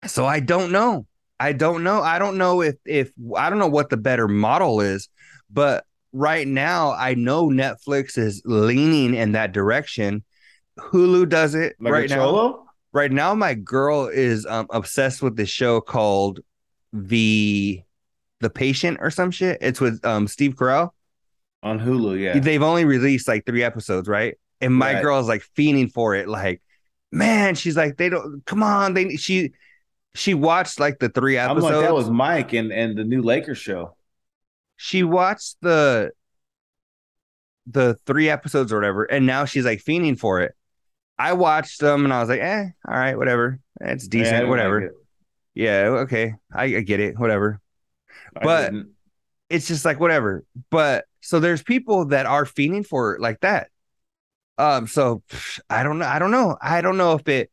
So I don't know. I don't know. I don't know if if I don't know what the better model is, but right now I know Netflix is leaning in that direction. Hulu does it Like right now. Right now, my girl is um, obsessed with this show called the the Patient or some shit. It's with um, Steve Carell. on Hulu. Yeah, They've only released like three episodes, right? And my Right. girl is like fiending for it. Like, man, she's like, they don't come on. They she she watched like the three episodes. I'm like that was Mike and and the new Lakers show. she watched the the three episodes or whatever, and now she's like fiending for it. I watched them and I was like, eh, all right, whatever. It's decent, didn't whatever. like it. Yeah, okay. I, I get it, whatever. I But- didn't. It's just like whatever. But so there's people that are fiending for it like that. Um, so I don't know. I don't know. I don't know if it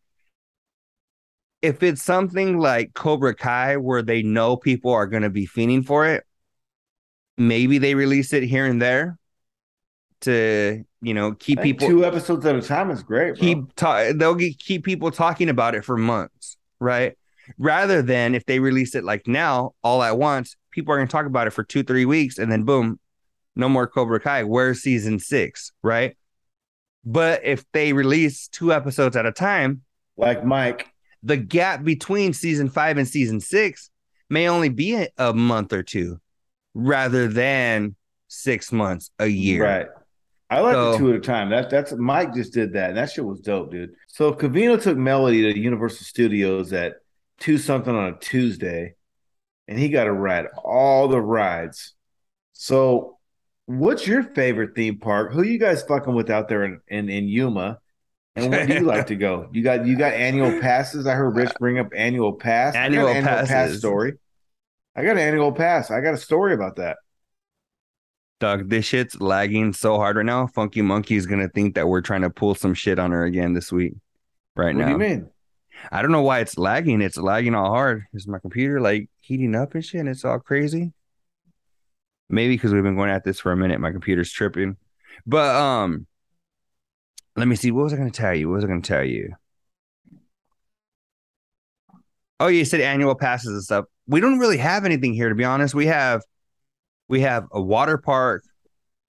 if it's something like Cobra Kai where they know people are gonna be fiending for it, maybe they release it here and there to you know keep people two episodes at a time is great. Bro. keep ta- they'll get, keep people talking about it for months, right? Rather than if they release it like now all at once, people are going to talk about it for two three weeks, and then boom, no more Cobra Kai. Where's season six, right? But if they release two episodes at a time, like Mike. The gap between season five and season six may only be a, a month or two, rather than six months, a year. Right. I like So- the two at a time. That that's Mike just did that, and that shit was dope, dude. So Covino took Melody to Universal Studios at two something on a Tuesday, and he got to ride all the rides. So, what's your favorite theme park? Who you guys fucking with out there in in, in Yuma? And where do you like to go? You got you got annual passes. I heard Rich bring up annual pass. An Annual annual pass story. I got an annual pass. I got a story about that. Doug, this shit's lagging so hard right now. Funky Monkey is gonna think that we're trying to pull some shit on her again this week. Right What now, What do you mean? I don't know why it's lagging. It's lagging all hard. Is my computer like heating up and shit? And it's all crazy. Maybe because we've been going at this for a minute. My computer's tripping. But um, let me see. What was I gonna tell you? What was I gonna tell you? Oh, you said annual passes and stuff. We don't really have anything here, to be honest. We have we have a water park,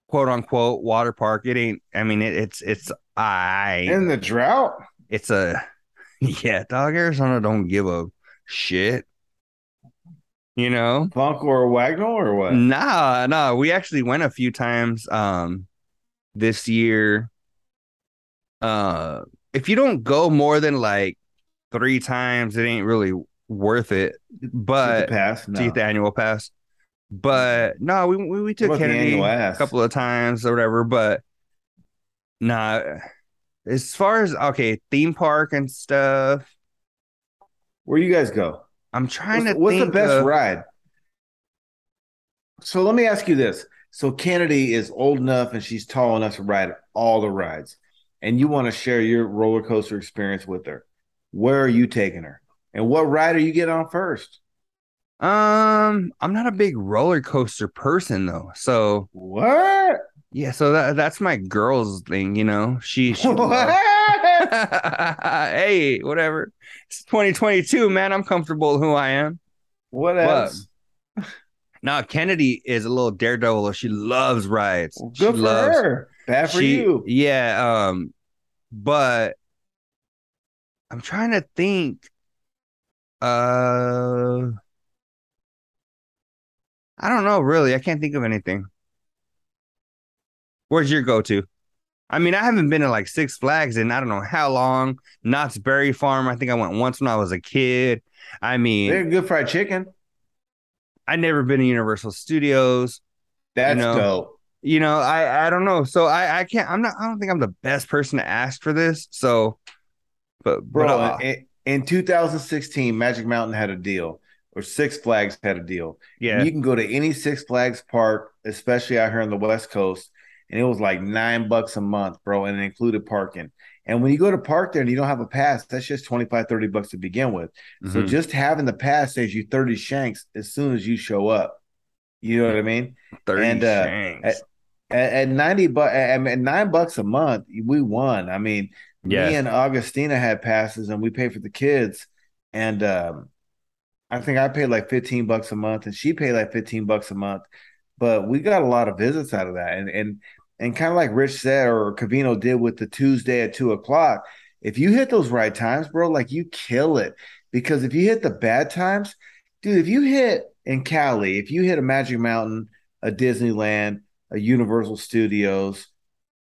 quote unquote water park. It ain't. I mean, it, it's it's I. In the drought? It's a yeah. Dog Arizona don't give a shit. You know. Funk or Wagnall or what? Nah, nah. We actually went a few times um this year. Uh if you don't go more than like three times, it ain't really worth it. But the pass. to No. get the annual pass. But no, we we, we took What about the Kennedy a couple of times or whatever, but nah. As far as okay, theme park and stuff, Where you guys go? I'm trying What's, to what's the best of- ride? So let me ask you this. So Kennedy is old enough and she's tall enough to ride all the rides, and you want to share your roller coaster experience with her. Where are you taking her? And what ride are you getting on first? Um, I'm not a big roller coaster person though. So What? yeah, so that that's my girl's thing, you know. She, she What? hey, whatever. It's 2022, man. I'm comfortable with who I am. What else? Now Kennedy is a little daredevil. She loves rides. Well, she good for loves her. Bad for she, you. Yeah, um, but I'm trying to think. Uh, I don't know. Really, I can't think of anything. Where's your go-to? I mean, I haven't been to like Six Flags in I don't know how long. Knott's Berry Farm. I think I went once when I was a kid. I mean, They're good fried chicken. I never been to Universal Studios. That's know, dope. You know, I I don't know. So I I can't. I'm not. I don't think I'm the best person to ask for this. So, but Bro, but, in, in 2016, Magic Mountain had a deal, or Six Flags had a deal. yeah, You can go to any Six Flags park, especially out here on the West Coast, and it was like nine bucks a month, bro, and it included parking. And when you go to park there and you don't have a pass, that's just 25, 30 bucks to begin with. So mhm. just having the pass saves you 30 shanks as soon as you show up. You know what I mean? 30 and, uh, shanks. At, at ninety bucks, at, nine bucks a month, we won. I mean, Yeah. me and Augustina had passes, and we paid for the kids, and um, I think I paid like fifteen bucks a month, and she paid like fifteen bucks a month. But we got a lot of visits out of that, and and and kind of like Rich said, or Covino did with the Tuesday at two o'clock. If you hit those right times, bro, like you kill it. Because if you hit the bad times, dude, if you hit in Cali, if you hit a Magic Mountain, a Disneyland, A universal Studios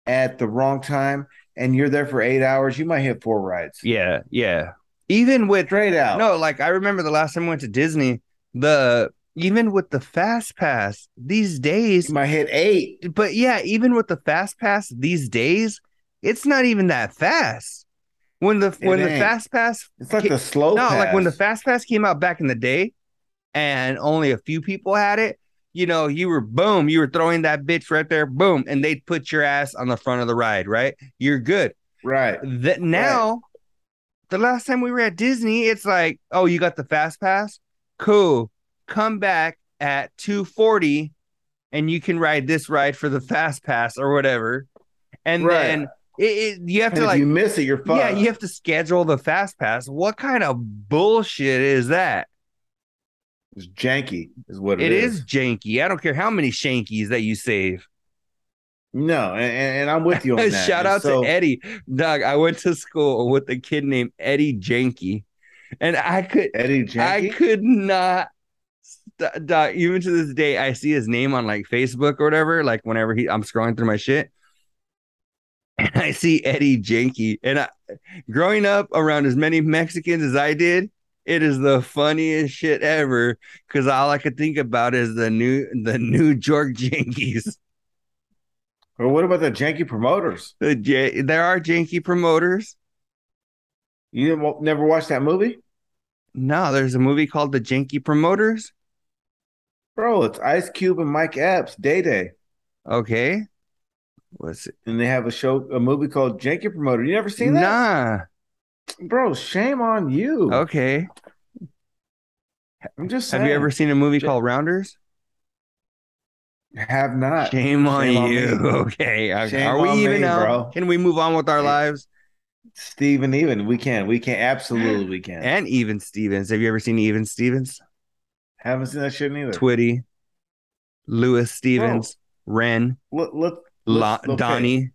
at the wrong time, and you're there for eight hours, you might hit four rides. Yeah, yeah. Even with Straight out. no, like I remember the last time I went to Disney, the even with the fast pass these days, you might hit eight. but yeah, even with the fast pass these days, it's not even that fast. When the when the fast pass It's like the slow no, like when the fast pass came out back in the day, and only a few people had it. You know, you were boom, you were throwing that bitch right there, boom, and they'd put your ass on the front of the ride, right? You're good. right. That now, the last time we were at Disney, it's like, oh, you got the fast pass, cool. Come back at two forty, and you can ride this ride for the fast pass or whatever. And Right. then it, it, you have And to like you miss it, you're fucked. yeah, you have to schedule the fast pass. What kind of bullshit is that? It's janky, is what it is. It is janky. I don't care how many shankies that you save. No, and, and I'm with you on that. Shout out so- to Eddie. Doug, I went to school with a kid named Eddie Janky. And I could Eddie Janky? I could not st- Doug, even to this day, I see his name on like Facebook or whatever, like whenever he I'm scrolling through my shit. And I see Eddie Janky. And I, growing up around as many Mexicans as I did, it is the funniest shit ever. Cause all I could think about is the new the New York Yankees. or what about the janky promoters? The J- there are janky promoters. You never watched that movie, No, there's a movie called The Janky Promoters. bro? It's Ice Cube and Mike Epps, Day Day, Okay. What's it? and they have a show, a movie called Janky Promoter. You never seen that, Nah. Bro? Shame on you. Okay. I'm just Have you ever seen a movie called Rounders? Have not. Shame on Shame on you. me. okay. okay. Shame Are we even me, now? bro. Can we move on with our lives? Steven, even we can, we can, absolutely we can. And Even Stevens. Have you ever seen Even Stevens? Haven't seen that shit either. Twitty, Louis Stevens, Ren, Let, let, La- let's- okay. Donnie.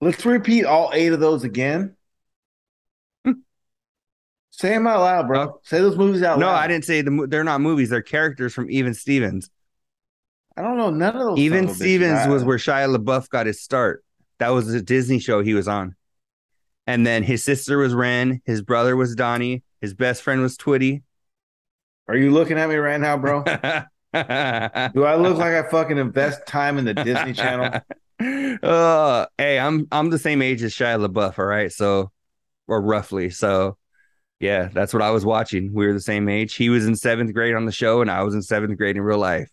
let's repeat all eight of those again. Say them out loud, bro. Say those movies out No, loud. I didn't say the they're not movies. They're characters from Even Stevens. I don't know none of those. Even a bitches. Stevens was where Shia LaBeouf got his start. That was a Disney show he was on. And then his sister was Ren, his brother was Donnie, his best friend was Twitty. Are you looking at me right now, bro? Do Do I look like I fucking invest time in the Disney Channel? Uh, hey, I'm I'm the same age as Shia LaBeouf, all right? So, or roughly. So, yeah, that's what I was watching. We were the same age. He was in seventh grade on the show, and I was in seventh grade in real life.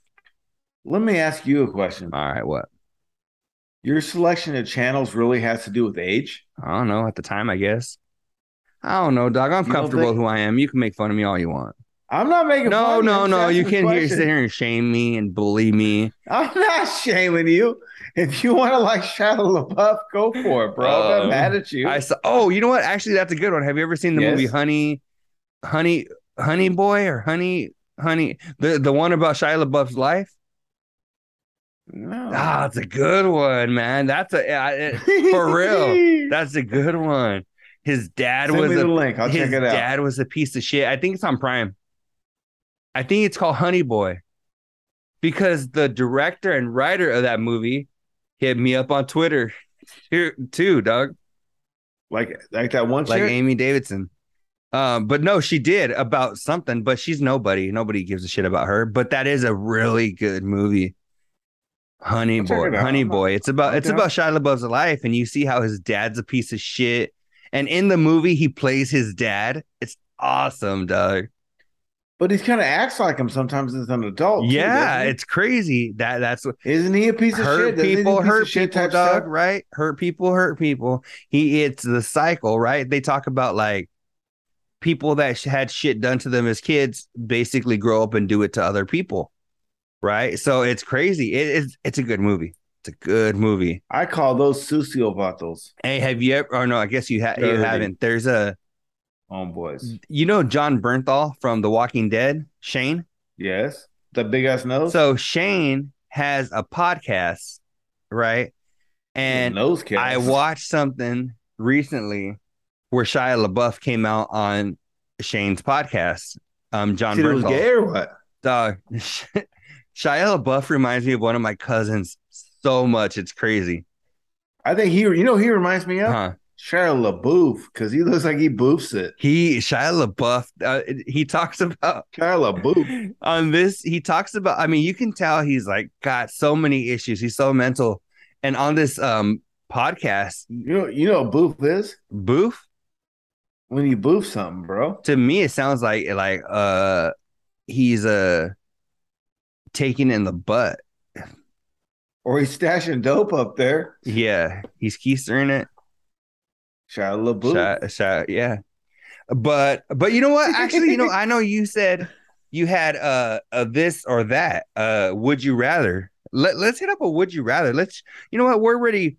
Let me ask you a question. All right, what? Your selection of channels really has to do with age? I don't know. At the time, I guess. I don't know, dog. I'm You comfortable think- who I am. You can make fun of me all you want. I'm not making No, fun of no, no. You can't hear sit here and shame me and bully me. I'm not shaming you. If you want to like Shia LaBeouf, go for it, bro. I'm Uh, mad at you. I saw. Oh, you know what? Actually, that's a good one. Have you ever seen the Yes. movie Honey, Honey, Honey Boy or Honey, Honey? The the one about Shia LaBeouf's life. no. Ah, it's a good one, man. That's a yeah, it- for real. That's a good one. His dad Send was a link. I'll his check it out. dad was a piece of shit. I think it's on Prime. I think it's called Honey Boy. Because the director and writer of that movie hit me up on Twitter here too, dog. Like like that one Like chick? Amy Davidson. Um, but no, she did about something, but she's nobody. Nobody gives a shit about her. But that is a really good movie. Honey I'll Boy. Honey Boy. It's about it's about Shia LaBeouf's life, and you see how his dad's a piece of shit. And in the movie, he plays his dad. It's awesome, Doug. But he kind of acts like him sometimes as an adult. yeah, doesn't it's crazy. That that's what isn't he a piece of hurt shit? Doesn't he people, hurt people, type dog. stuff? Right? Hurt people, hurt people. He it's the cycle, right? They talk about like people that had shit done to them as kids basically grow up and do it to other people, right? So it's crazy. It is it's a good movie. It's a good movie. I call those sociovatos, Hey, have you ever? Or no, I guess you ha- you haven't. There's a homeboys. you know Jon Bernthal from The Walking Dead, Shane. Yes, the big ass nose. So Shane has a podcast, right? And. I watched something recently where Shia LaBeouf came out on Shane's podcast. Um, John it was gay or what? Dog, Shia LaBeouf reminds me of one of my cousins so much. It's crazy. I think he, you know, he reminds me of Huh. Shia LaBeouf because he looks like he boofs it. He Shia LaBeouf. Uh, he talks about Shia LaBeouf. on this. He talks about. I mean, you can tell he's like got so many issues. He's so mental. And on this um podcast, You know, you know what boof is Boof. when you boof something, bro. To me, it sounds like like uh he's uh taking in the butt. Or he's stashing dope up there. Yeah, he's keistering it. Shia LaBeouf. Shot, shot, yeah. But but you know what? Actually, you know, I know you said you had uh, a this or that. Uh, would you rather? Let Let's hit up a would you rather. Let's. You know what? We're already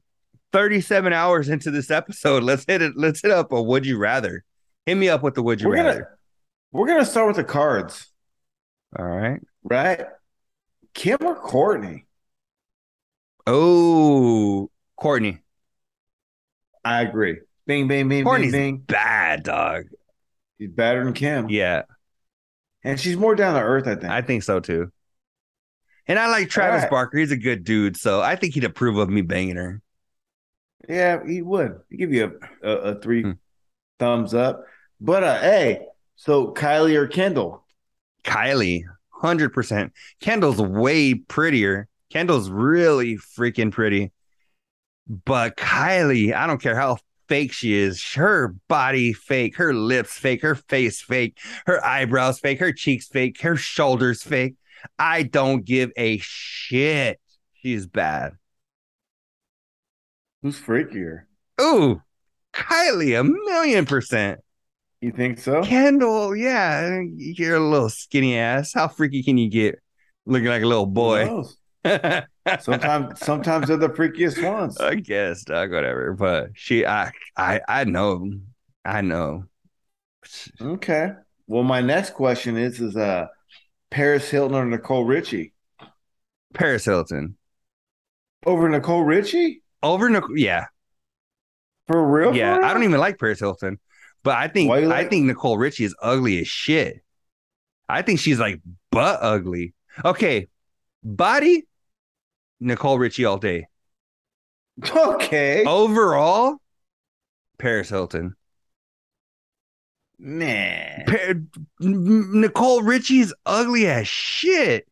thirty seven hours into this episode. Let's hit it. Let's hit up a would you rather. Hit me up with the would you we're rather. gonna we're gonna start with the cards, All right. right? Kim or Kourtney? Oh, Kourtney. I agree. Bing, bing, bing, Kourtney's bing, bing. bad dog. He's better than Kim. Yeah, And she's more down to earth, I think. I think so too. And I like Travis right. Barker. He's a good dude, so I think he'd approve of me banging her. yeah, he would. He give you a, a, a three Hmm. thumbs up. But uh hey, so Kylie or Kendall? Kylie, hundred percent. Kendall's way prettier. Kendall's really freaking pretty. But Kylie, I don't care how fake she is. Her body fake, her lips fake, her face fake, her eyebrows fake, her cheeks fake, her shoulders fake. I don't give a shit. She's bad. Who's freakier? Ooh, Kylie, a million percent. You think so? Kendall, yeah, you're a little skinny ass. How freaky can you get? Looking like a little boy. Sometimes sometimes they're the freakiest ones. I guess, dog, whatever. But she, I, I, I know, I know. Okay. Well, my next question is is uh Paris Hilton or Nicole Richie? Paris Hilton Over Nicole Richie? over Nicole. Yeah, For real? yeah. for real? I don't even like Paris Hilton, but I think you I think Nicole Richie is ugly as shit. I think she's like butt ugly. Okay, body, Nicole Richie all day. Okay. Overall, Paris Hilton. Nah. Pa- Nicole Richie's ugly as shit.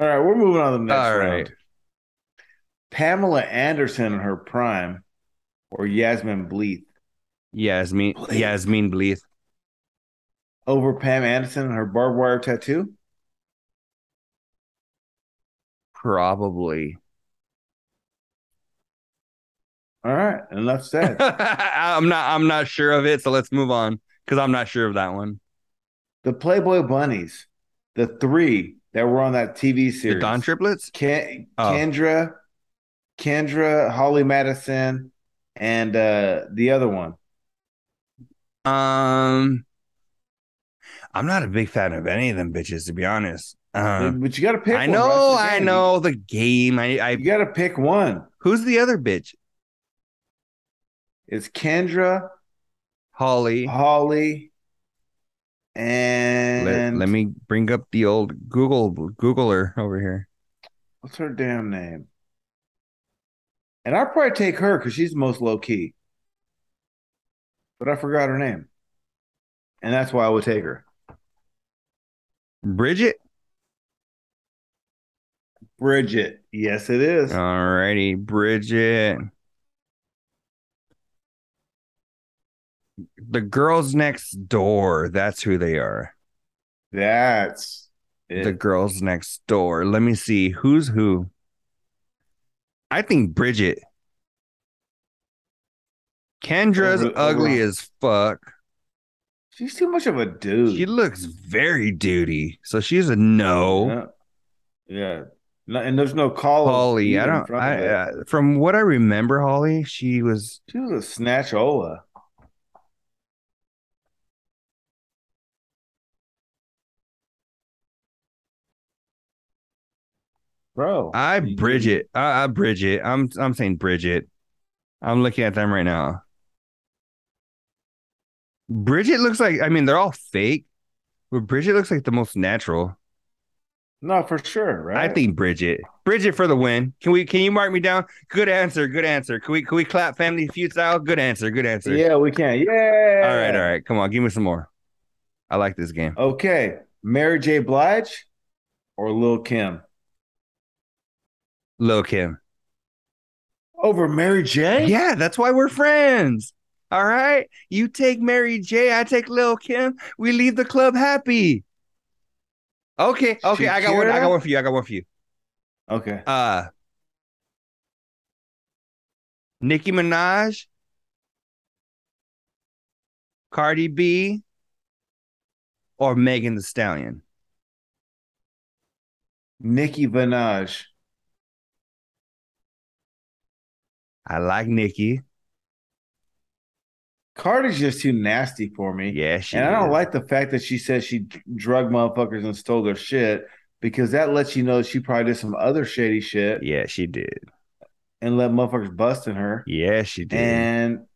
All right, we're moving on to the next All round. right. Pamela Anderson in her prime or Yasmine Bleeth? Yasmine Bleeth. Yasmine Bleeth. Over Pam Anderson and her barbed wire tattoo? Probably. All right, enough said. I'm not I'm not sure of it, so let's move on because I'm not sure of that one. the Playboy Bunnies, the three that were on that TV series, The. Dahm triplets? Ken- Oh. Kendra, Kendra, Holly Madison, and uh the other one. Um I'm not a big fan of any of them bitches, to be honest. Uh, but you got to pick. I know, I know the game. I, I You got to pick one. who's the other bitch? It's Kendra, Holly. Holly, and Let, let me bring up the old Google Googler over here. what's her damn name? And I'll probably take her because she's the most low key. But I forgot her name. And that's why I would take her. Bridget. Bridget. Yes, it is. All righty, Bridget. The girls next door. That's who they are. That's it. The girls next door. Let me see who's who. I think Bridget. Kendra's ugly as fuck. She's too much of a dude. She looks very duty. So she's a no. Yeah. yeah. And there's no call. Holly. I don't. I uh, from what I remember, Holly, she was She was a snatchola. Bro. I Bridget. I, I Bridget. I'm I'm saying Bridget. I'm looking at them right now. Bridget looks like I mean they're all fake, but Bridget looks like the most natural. No, for sure, right? I think Bridget. Bridget for the win. Can we can you mark me down? Good answer. Good answer. Can we can we clap family feud style? Good answer. Good answer. Yeah, we can. Yeah. All right, all right. Come on, give me some more. I like this game. Okay. Mary J. Blige or Lil Kim? Lil Kim. Over Mary J? Yeah, that's why we're friends. All right. You take Mary J, I take Lil Kim. We leave the club happy. Okay, okay. I got one. I got one for you. I got one for you. Okay. Uh Nicki Minaj, Cardi B, or Megan Thee Stallion. Nicki Minaj. I like Nicki. Cardi's just too nasty for me. Yeah, she and I don't like the fact that she said she drug motherfuckers and stole their shit because that lets you know she probably did some other shady shit Yeah, she did. and let motherfuckers bust in her. Yeah, she did. And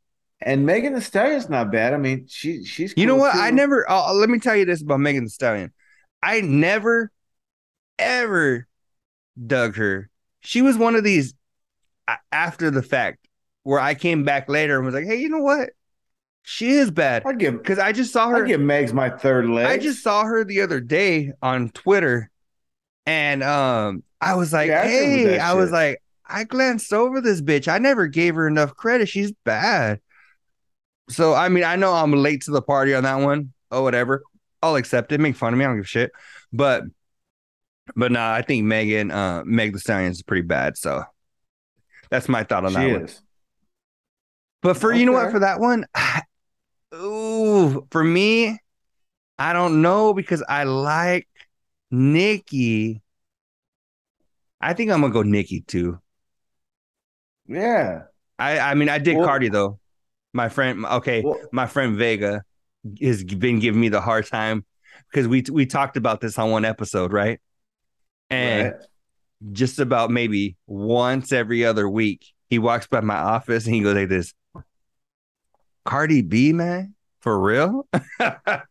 and Megan Thee Stallion's not bad. I mean, she she's You know what? too. I never. Uh, let me tell you this about Megan Thee Stallion. I never, ever dug her. She was one of these after the fact where I came back later and was like, "Hey, you know what? She is bad." I give Because I just saw her. I give Megs my third leg. I just saw her the other day on Twitter, and um, I was like, Yeah, I "Hey," I was like, "I glanced over this bitch. I never gave her enough credit. She's bad." So I mean, I know I'm late to the party on that one. Oh, whatever. I'll accept it. Make fun of me. I don't give a shit. But, but nah, I think Megan, uh, Meg Thee Stallion is pretty bad. So that's my thought on she that one. But for you know what, for that one, ooh, for me, I don't know because I like Nicki. I think I'm gonna go Nicki too. Yeah. I I mean I did Well- Cardi though. My friend, okay, Well, my friend Vega has been giving me the hard time because we we talked about this on one episode, right? And right. just about maybe once every other week, he walks by my office and he goes like this. Cardi B, man, for real? I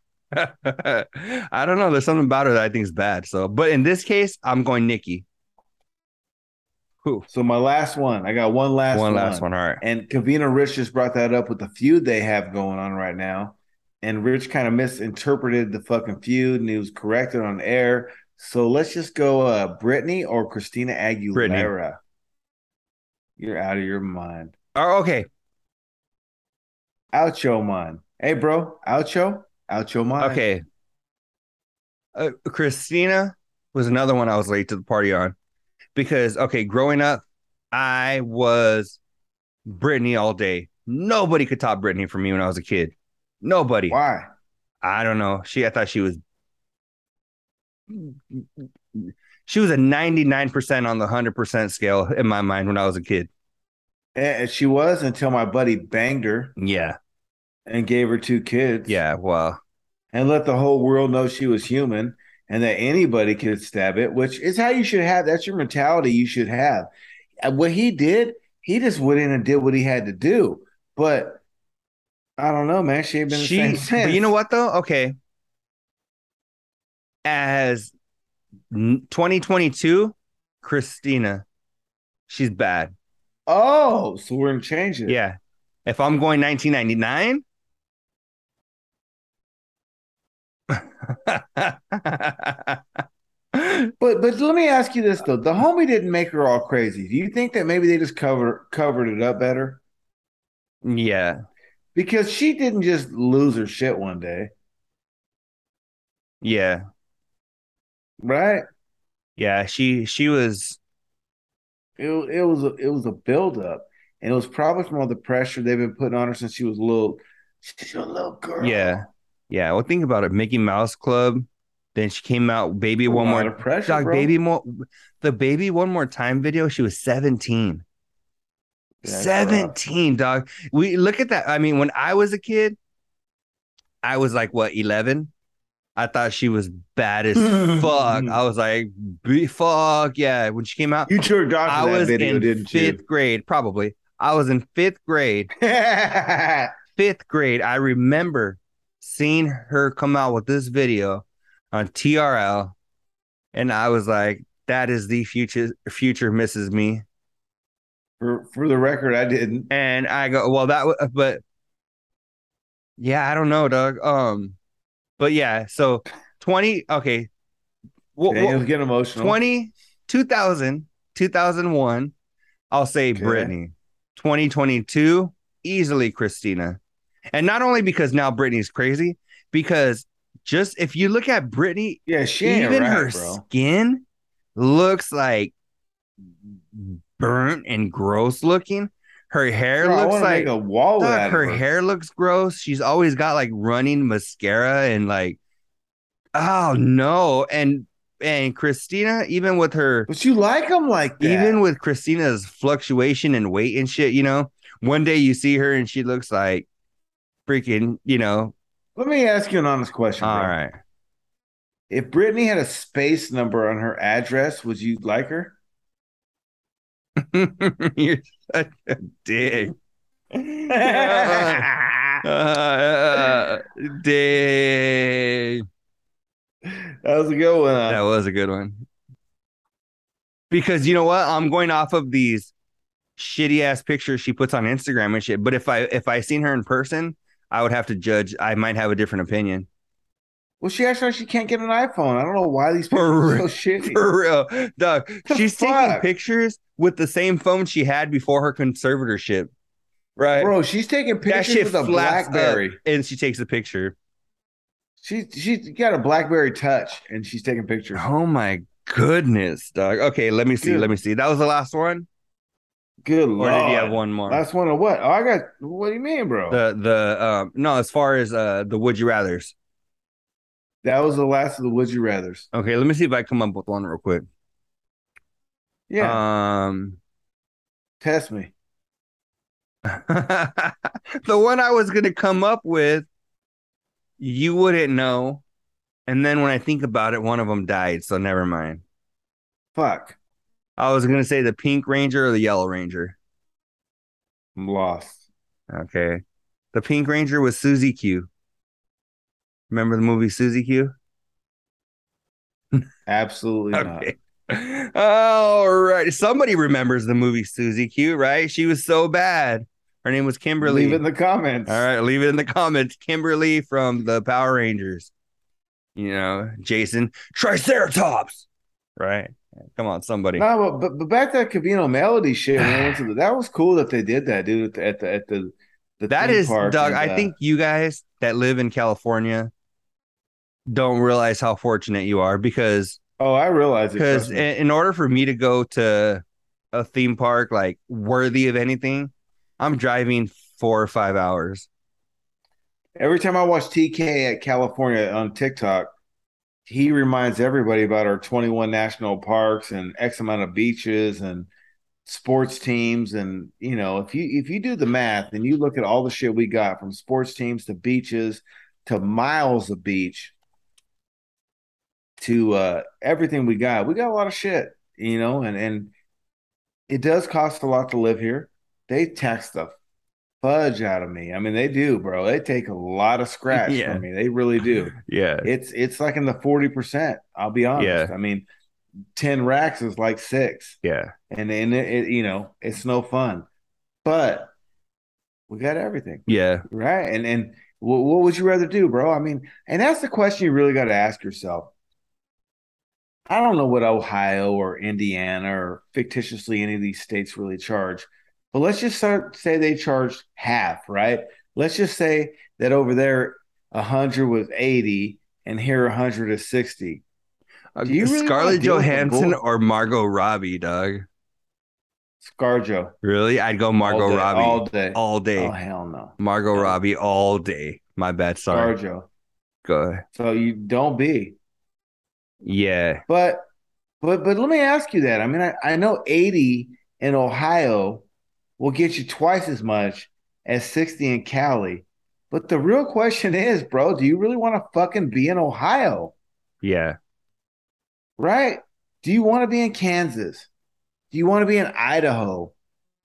don't know. There's something about her that I think is bad. So, but in this case, I'm going Nicki. Who? So my last one. I got one last one one. last one. All right. And Covino Rich just brought that up with the feud they have going on right now. And Rich kind of misinterpreted the fucking feud and he was corrected on air. So let's just go uh Britney or Christina Aguilera. Britney. You're out of your mind. Oh, okay. Out your mind. Hey, bro. Out your, out your mind. Okay. Uh, Christina was another one I was late to the party on because, okay, growing up, I was Britney all day. Nobody could top Britney for me when I was a kid. Nobody. Why? I don't know. She, I thought she was, she was a 99% on the 100% scale in my mind when I was a kid. And she was until my buddy banged her Yeah. and gave her two kids. Yeah. Well, and let the whole world know she was human and that anybody could stab it, which is how you should have. That's your mentality you should have. And what he did, he just went in and did what he had to do. But I don't know, man. She ain't been the she, same since. you know what though? Okay. As 2022, Christina, she's bad. Oh, so we're gonna change it. Yeah. If I'm going 1999, But but let me ask you this though: the homie didn't make her all crazy. Do you think that maybe they just cover covered it up better? yeah, Because she didn't just lose her shit one day, yeah, right? yeah. She she was It, it was a, it was a buildup, and it was probably from all the pressure they've been putting on her since she was a little, she's a little girl. yeah, yeah. Well, think about it. Mickey Mouse Club Then she came out, baby, A one more pressure, dog, bro. baby, more the baby one more time video. She was seventeen. That's rough. 17 dog we look at that i mean when i was a kid i was like what 11 i thought she was bad as fuck. I was like "B- fuck yeah. When she came out You jerked off i that was video, in fifth grade probably. I was in fifth grade. Fifth grade i remember seeing her come out with this video on trl and i was like that is the future future misses me. For for the record, I didn't. And I go, well, that, was, but yeah, I don't know, Doug. Um, but yeah, so 20, okay. Well, Daniel's getting emotional. 20, 2000, 2001, I'll say Okay. Britney. 2022, easily Christina. And not only because now Britney's crazy, because just if you look at Britney, Yeah, she even her bro. skin looks like burnt and gross looking. Her hair Bro, looks like a wall Dog, her her. hair looks gross. She's always got like running mascara and like, oh no. And and Christina, even with her, But you like them like that. even with Christina's fluctuation in weight and shit, you know, one day you see her and she looks like freaking, you know, Let me ask you an honest question. Bro. all right. If Britney had a space number on her address, would you like her? You're such a dick. Uh, dang. That was a good one. That was a good one. Because you know what? I'm going off of these shitty ass pictures she puts on Instagram and shit. But if I if I seen her in person, I would have to judge. I might have a different opinion. Well, she like she can't get an iPhone. I don't know why these For people are real. so shitty. For real. Doug, The she's taking pictures with the same phone she had before her conservatorship. Right. Bro, she's taking pictures with a BlackBerry. and she takes a picture. She she's got a BlackBerry Touch, and she's taking pictures. Oh my goodness, dog. Okay, let me see. Dude. Let me see. That was the last one, Good or lord! Or did you have one more? Last one of what? Oh, I got. What do you mean, bro? The the um no, as far as uh the would you rather's. That was the last of the Would You Rather's. Okay, let me see if I come up with one real quick. Yeah, Um test me. the one I was gonna come up with, you wouldn't know. And then when I think about it, one of them died, so never mind. Fuck, I was gonna say the pink ranger or the yellow ranger. I'm lost. Okay. The pink ranger was Susie Q. Remember the movie Susie Q? Absolutely not. All right. Somebody remembers the movie Susie Q, right? She was so bad. Her name was Kimberly. Leave it in the comments. All right, leave it in the comments. Kimberly from the Power Rangers. You know, Jason Triceratops. Right? Come on, somebody. No, but, but back to that Covino Melody shit. When I went to the, that was cool that they did that, dude. At the at the, the that theme is, Doug. I uh, think you guys that live in California don't realize how fortunate you are because Oh, I realize it. because in, in order for me to go to a theme park like worthy of anything, I'm driving four or five hours. Every time I watch TK at California on TikTok, he reminds everybody about our 21 national parks and X amount of beaches and sports teams. And you know, if you if you do the math and you look at all the shit we got from sports teams to beaches to miles of beach to uh everything we got, we got a lot of shit, you know, and and it does cost a lot to live here. They tax the fudge out of me. I mean, they do, bro. They take a lot of scratch Yeah. from me. They really do. Yeah. It's it's like in the 40%. I'll be honest. Yeah. I mean, 10 racks is like six. Yeah. And and it, it you know, it's no fun. But we got everything. Yeah. Right. And and what, what would you rather do, bro? I mean, and that's the question you really got to ask yourself. I don't know what Ohio or Indiana or fictitiously any of these states really charge, but let's just start, say they charge half, right? Let's just say that over there, a hundred was eighty, and here a hundred is sixty. Uh, Do you really Scarlett deal with the Johansson or Margot Robbie, Doug? ScarJo, Really? I'd go Margot all day, Robbie all day. all, day. day. Oh hell no, Margot no. Robbie all day. My bad. Sorry. ScarJo. Go ahead. So you don't be. Yeah. But but but let me ask you that. I mean, I, I know 80 in Ohio will get you twice as much as 60 in Cali. But the real question is, bro, do you really want to fucking be in Ohio? Yeah. Right? Do you want to be in Kansas? Do you want to be in Idaho?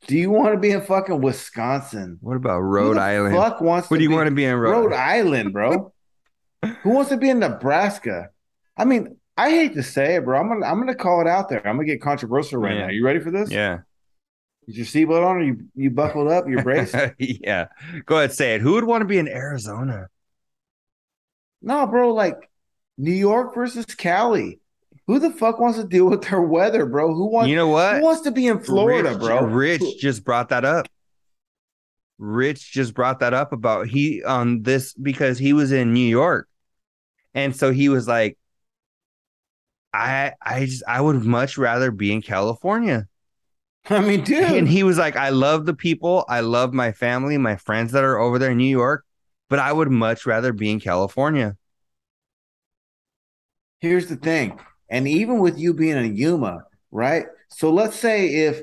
Do you want to be in fucking Wisconsin? What about Rhode Island? Fuck wants What to do you be- want to be in Rhode, Rhode Island, bro? Who wants to be in Nebraska? I mean, I hate to say it, bro. I'm gonna I'm gonna call it out there. I'm gonna get controversial right Yeah. now. You ready for this? Yeah. Is your seatbelt on? Are you you buckled up? You're braced? yeah. Go ahead, say it. Who would want to be in Arizona? no, bro. Like New York versus Cali. Who the fuck wants to deal with their weather, bro? Who wants You know what? who wants to be in Florida, Rich, bro? Rich just brought that up. Rich just brought that up about he on this because he was in New York. And so he was like, I I just I would much rather be in California. I mean, dude. And he was like, I love the people, I love my family, my friends that are over there in New York, but I would much rather be in California. here's the thing. And even with you being a Yuma, right? So let's say if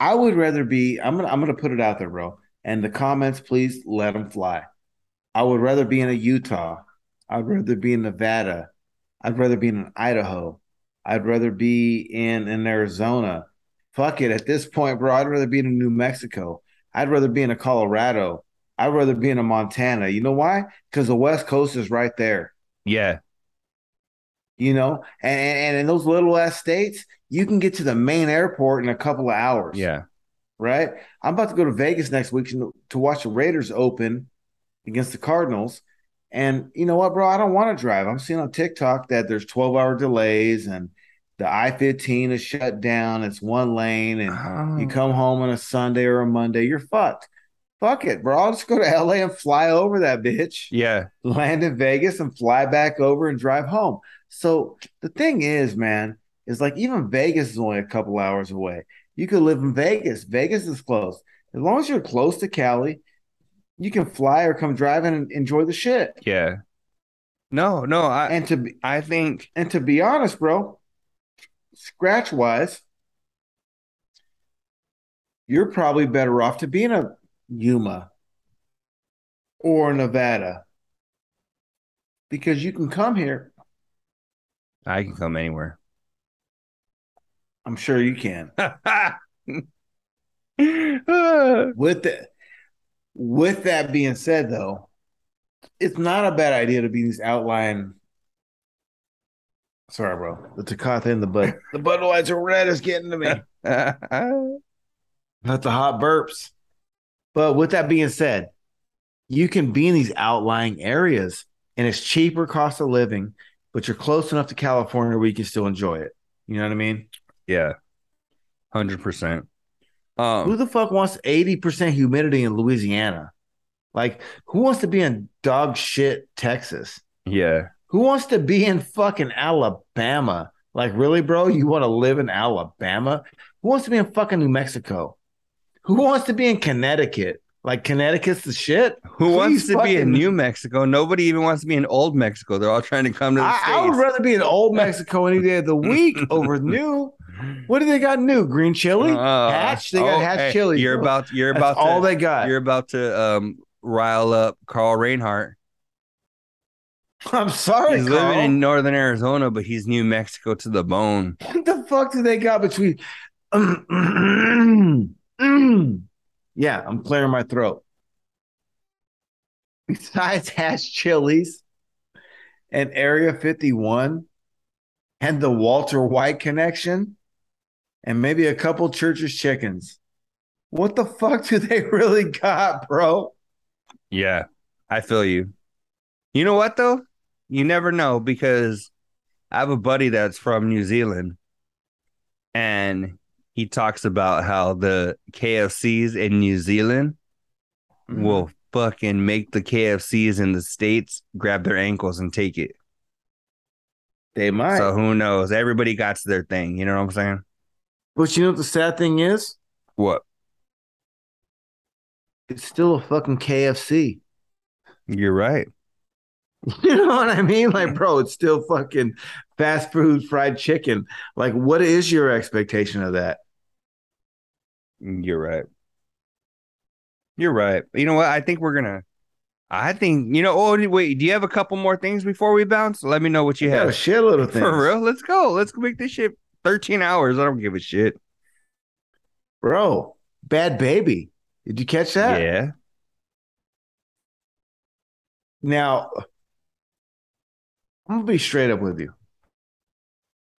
I would rather be, I'm gonna I'm gonna put it out there, bro. And the comments, please let them fly. I would rather be in a Utah. I'd rather be in Nevada. I'd rather be in Idaho. I'd rather be in in Arizona. Fuck it. At this point, bro, I'd rather be in New Mexico. I'd rather be in a Colorado. I'd rather be in a Montana. You know why? Because the West Coast is right there Yeah. you know and, and in those little ass states you can get to the main airport in a couple of hours Yeah. right i'm about to go to vegas next week to, to watch the raiders open against the cardinals and you know what bro i don't want to drive i'm seeing on tiktok that there's 12 hour delays and the i-15 is shut down it's one lane and you Oh. come home on a sunday or a monday you're fucked fuck it bro i'll just go to la and fly over that bitch Yeah. land in Vegas and fly back over and drive home. So the thing is, man, is like even Vegas is only a couple hours away. You could live in Vegas. Vegas is close. As long as you're close to Cali, you can fly or come driving and enjoy the shit. Yeah. No, no, I And to be I think and to be honest, bro, scratch wise, you're probably better off to be in a Yuma or Nevada because you can come here I can come anywhere. I'm sure you can. With that, with that being said, though, it's not a bad idea to be in these outlying. Sorry, bro. The Takata in the butt. the Budweiser Red is getting to me. Not the hot burps. But with that being said, you can be in these outlying areas, and it's cheaper cost of living, but you're close enough to California where you can still enjoy it. You know what I mean? yeah. 100%. Who Um the fuck wants 80% humidity in Louisiana? Like, who wants to be in dog shit Texas? yeah. Who wants to be in fucking Alabama? Like, really, bro? You want to live in Alabama? Who wants to be in fucking New Mexico? Who wants to be in Connecticut? Like, Connecticut's the shit? Who wants Please to be in New Mexico? Nobody even wants to be in Old Mexico. They're all trying to come to the I, I would rather be in old Mexico any day of the week over new. What do they got new? Green chili? Uh, Hatch? They got oh, hatch hey, chili. You're about you're That's about all to, they got. you're about to um rile up Carl Reinhardt. I'm sorry, He's Carl. living in northern Arizona, but he's New Mexico to the bone. What the fuck do they got between? Um, um, yeah, I'm clearing my throat. Besides Hatch chilies and Area 51 and the Walter White connection and maybe a couple Church's chickens. What the fuck do they really got, bro? Yeah, I feel you. You know what though? You never know because I have a buddy that's from New Zealand and he talks about how the KFCs in New Zealand Mm-hmm. will fucking make the KFCs in the States grab their ankles and take it. They might. So who knows? Everybody got to their thing. You know what I'm saying? but you know what the sad thing is? What? It's still a fucking KFC. You're right. You know what I mean? Like, bro, it's still fucking fast food fried chicken. Like, what is your expectation of that? Mm, you're right. You're right. You know what? I think we're gonna. I think you know. Oh, wait. Do you have a couple more things before we bounce? Let me know what you Yeah, have. a shitload of things. For real? Let's go. Let's make this shit 13 hours. I don't give a shit. Bro, Bhad Bhabie. Did you catch that? Yeah. Now, I'm gonna be straight up with you.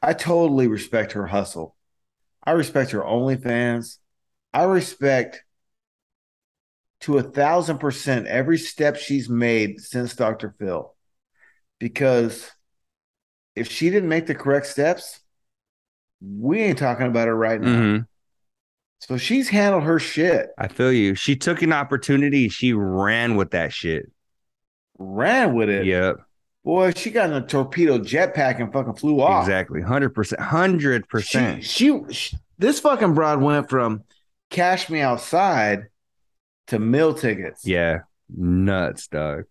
I totally respect her hustle. I respect her OnlyFans. I respect to a thousand percent every step she's made since Dr. Phil. Because if she didn't make the correct steps, we ain't talking about her right now. hmm So she's handled her shit, I feel you. She took an opportunity. She ran with that shit. ran with it. Yep. Boy, she got in a torpedo jetpack and fucking flew off. Exactly. 100%. 100%. She, she, she, this fucking broad went from cash me outside to meal tickets. yeah. Nuts, dog.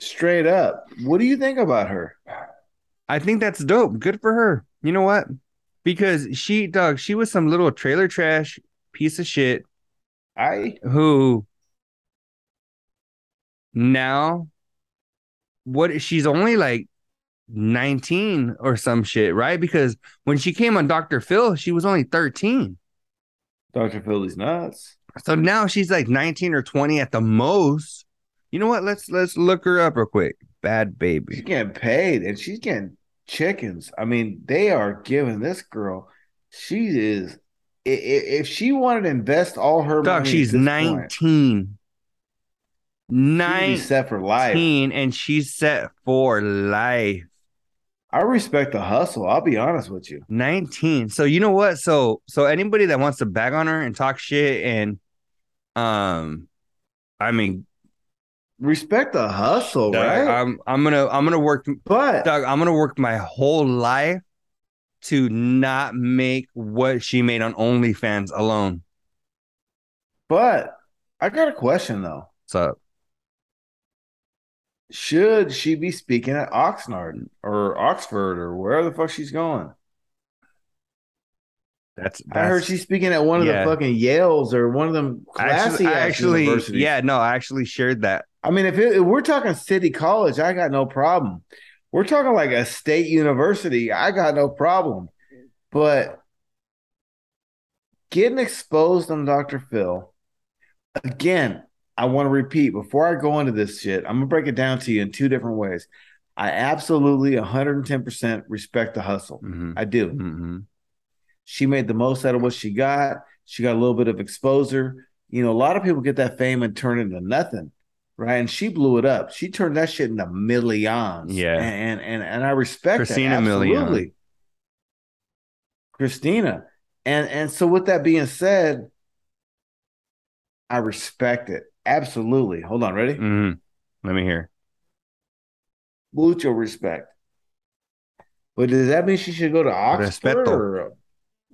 Straight up. What do you think about her? I think that's dope. Good for her. You know what? Because she, dog, she was some little trailer trash piece of shit I who now what she's only like 19 or some shit, right? Because when she came on Dr. Phil, she was only 13. Dr. Philly's nuts. So now she's like 19 or 20 at the most. You know what? Let's let's look her up real quick. Bhad Bhabie. She's getting paid and she's getting chickens. I mean, they are giving this girl. She is. If she wanted to invest all her Dog, money, she's 19. point, 19 set for life. and she's set for life. I respect the hustle. I'll be honest with you. 19. So you know what? So so anybody that wants to bag on her and talk shit and um I mean Respect the hustle, dog, right? I'm I'm gonna I'm gonna work but Doug, I'm gonna work my whole life to not make what she made on OnlyFans alone. but I got a question though. What's up? Should she be speaking at Oxnard or Oxford or wherever the fuck she's going? That's, I heard she's speaking at one of yeah. the fucking Yales or one of them classy actually, I actually universities. yeah, no, I actually shared that. I mean, if, it, if we're talking city college, I got no problem. We're talking like a state university, I got no problem. But getting exposed on Dr. Phil, again, I want to repeat before I go into this shit, I'm gonna break it down to you in two different ways. I absolutely 110% respect the hustle. Mhm. I do. Mhm. She made the most out of what she got. She got a little bit of exposure. You know, a lot of people get that fame and turn it into nothing, right? And she blew it up. She turned that shit into millions. Yeah. and and and I respect Christina that absolutely. Christina, and and so with that being said, I respect it absolutely. Hold on, ready? Mhm. Let me hear. Mucho respect. But does that mean she should go to Oxford Respeto. or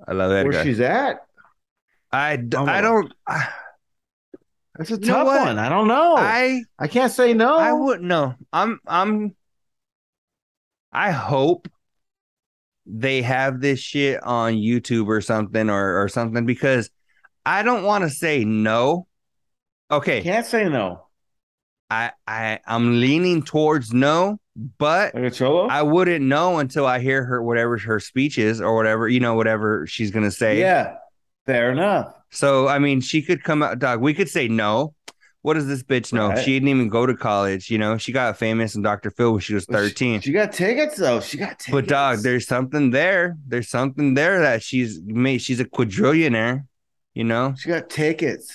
I love that where guy. she's at? I d- Oh. I don't That's a tough one. I don't know. I, I can't say no. I wouldn't know. I'm I'm I hope they have this shit on YouTube or something or or something because I don't want to say no. Okay, Can't say no. I I I'm leaning towards no, but Like? I wouldn't know until I hear her whatever her speech is or whatever, you know, whatever she's gonna say. yeah, fair enough. So I mean, she could come out, dog. We could say no. What does this bitch know? Right. She didn't even go to college. You know, she got famous in Dr. Phil when she was But she- thirteen. She, got tickets though. She got tickets. but dog, there's something there. There's something there that she's made. She's a quadrillionaire. You know. she got tickets.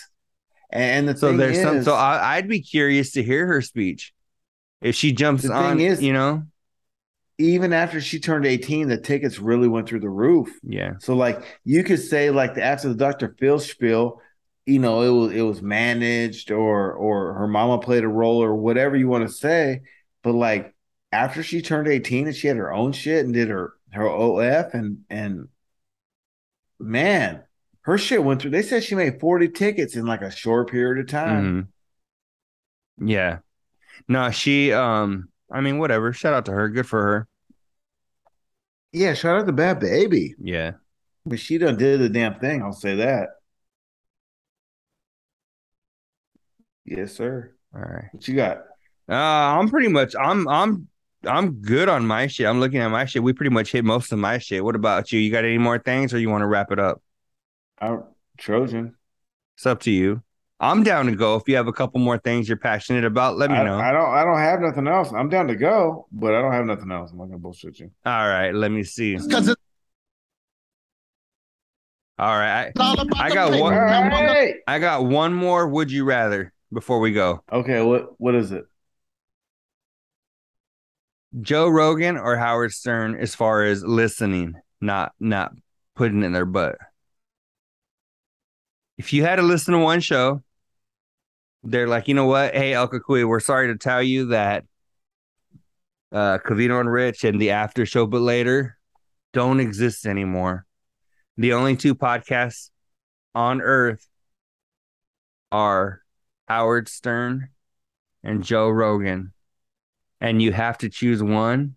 And the So there's is, some. So I, I'd be curious to hear her speech. If she jumps on, is- you know, even after she turned 18, the tickets really went through the roof. yeah, So like you could say like the, after the Dr. Phil spiel, you know, it was it was managed or or her mama played a role or whatever you want to say. But like after she turned 18 and she had her own shit and did her her OF and and man, her shit went through. They said she made 40 tickets in like a short period of time. Mhm. yeah. No, she. Um, I mean, whatever. Shout out to her. Good for her. Yeah, shout out to Bhad Bhabie. Yeah. But she done did the damn thing. I'll say that. Yes, sir. All right. What you got? Uh, I'm pretty much. I'm. I'm. I'm good on my shit. I'm looking at my shit. We pretty much hit most of my shit. What about you? You got any more things, or you want to wrap it up? Our Trojan. It's up to you. I'm down to go. If you have a couple more things you're passionate about, let me I, know. I don't. I don't have nothing else. I'm down to go, but I don't have nothing else. I'm not gonna bullshit you. All right. Let me see. Because it's All right. I, I got one- Now, mother- Hey! I got one more. Would you rather before we go? Okay. What? What is it? Joe Rogan or Howard Stern as far as listening, not not putting it in their butt. If you had to listen to one show, they're like, you know what? Hey, El Cucuy, we're sorry to tell you that uh Covino and Rich and the after show, but later don't exist anymore. The only two podcasts on earth are Howard Stern and Joe Rogan and you have to choose one.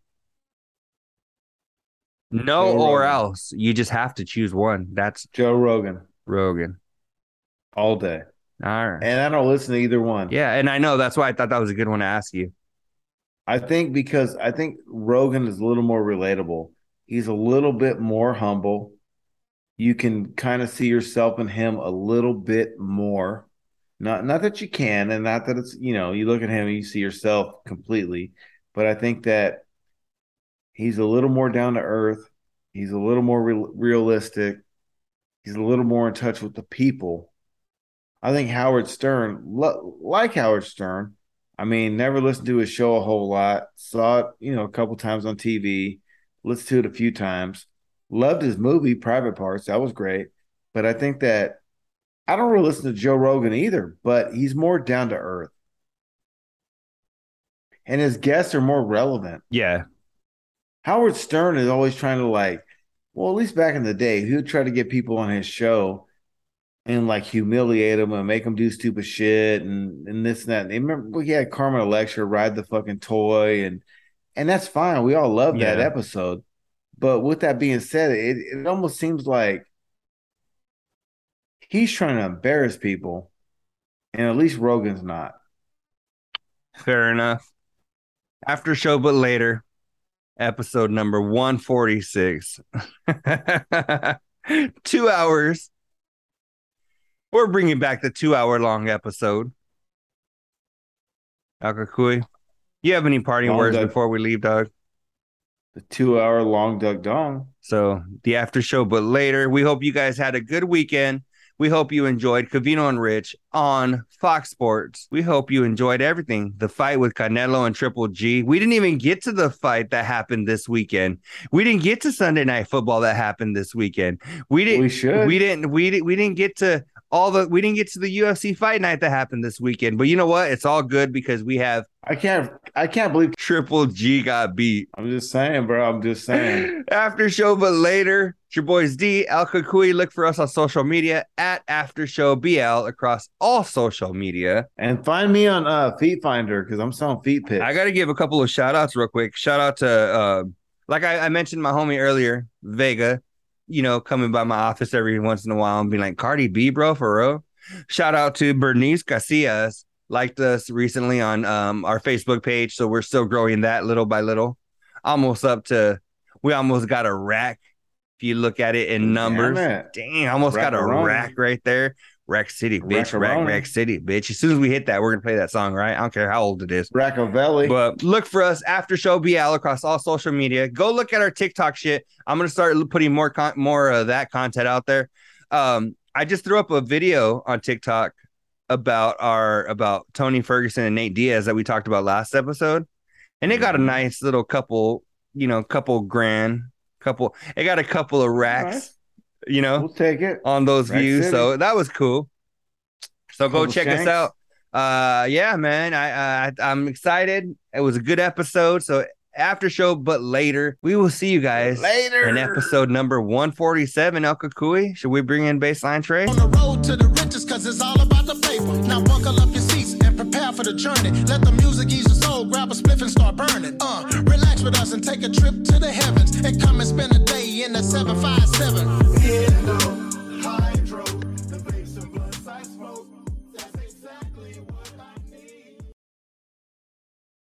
No, Joe or Rogan. else you just have to choose one. That's Joe Rogan Rogan. All day, All right. and I don't listen to either one. Yeah, and I know that's why I thought that was a good one to ask you. I think because I think Rogan is a little more relatable. He's a little bit more humble. You can kind of see yourself in him a little bit more. Not not that you can, and not that it's you know you look at him and you see yourself completely, but I think that he's a little more down to earth. He's a little more real realistic. He's a little more in touch with the people. I think Howard Stern, like Howard Stern, I mean, never listened to his show a whole lot. Saw it, you know, a couple times on TV. Listened to it a few times. Loved his movie, Private Parts. That was great. But I think that I don't really listen to Joe Rogan either, but he's more down to earth. And his guests are more relevant. Yeah. Howard Stern is always trying to like, well, at least back in the day, he would try to get people on his show and like humiliate them and make them do stupid shit and and this and that. And remember he had Carmen Electra ride the fucking toy and and that's fine. We all love that Yeah. episode. But with that being said, it, it almost seems like he's trying to embarrass people, and at least Rogan's not. Fair enough. After show, but later, episode number 146. two hours. We're bringing back the two hour long episode. El Cucuy, you have any parting Long words Doug. before we leave, Doug? The two hour long Doug Dong. So the after show, but later. We hope you guys had a good weekend. We hope you enjoyed Covino and Rich on Fox Sports. We hope you enjoyed everything. The fight with Canelo and Triple G. We didn't even get to the fight that happened this weekend. We didn't get to Sunday night football that happened this weekend. We didn't We should. we didn't we didn't we didn't get to all the we didn't get to the UFC fight night that happened this weekend. But you know what? It's all good because we have I can't. I can't believe. Triple G got beat. I'm just saying, bro. I'm just saying. After show, but later. It's your boys D El Cucuy. Look for us on social media at After Show BL across all social media. And find me on uh Feet Finder because I'm selling feet pits. I got to give a couple of shout outs real quick. Shout out to, uh, like I, I mentioned, my homie earlier, Vega, you know, coming by my office every once in a while and being like, Cardi B, bro, for real. Shout out to Bernice Casillas, liked us recently on um, our Facebook page. So we're still growing that little by little. Almost up to, we almost got a rack. If you look at it in numbers, Damn it. dang, almost got a rack right there. Rack City, bitch. Rack, Rack City, bitch. As soon as we hit that, we're going to play that song, right? I don't care how old it is. Rackavelli. But look for us after show BL across all social media. Go look at our TikTok shit. I'm gonna start putting more con- more of that content out there. Um, I just threw up a video on TikTok about our about Tony Ferguson and Nate Diaz that we talked about last episode, and it got a Mhm. nice little couple, you know, couple grand, couple. It got a couple of racks, Alright. You know, we'll take it. on those Rack views. City. So that was cool. So go Couple check us out. Uh, yeah, man, I, I I'm excited. It was a good episode. So after show, but later we will see you guys Later. in episode number 147. El Cucuy. Should we bring in baseline Trey? On the road to the riches, cause it's all about the paper. Now buckle up your seats and prepare for the journey. Let the music ease the soul, grab a spliff and start burning. Uh, relax with us and take a trip to the heavens and come and spend a day in the 757. Yeah, no.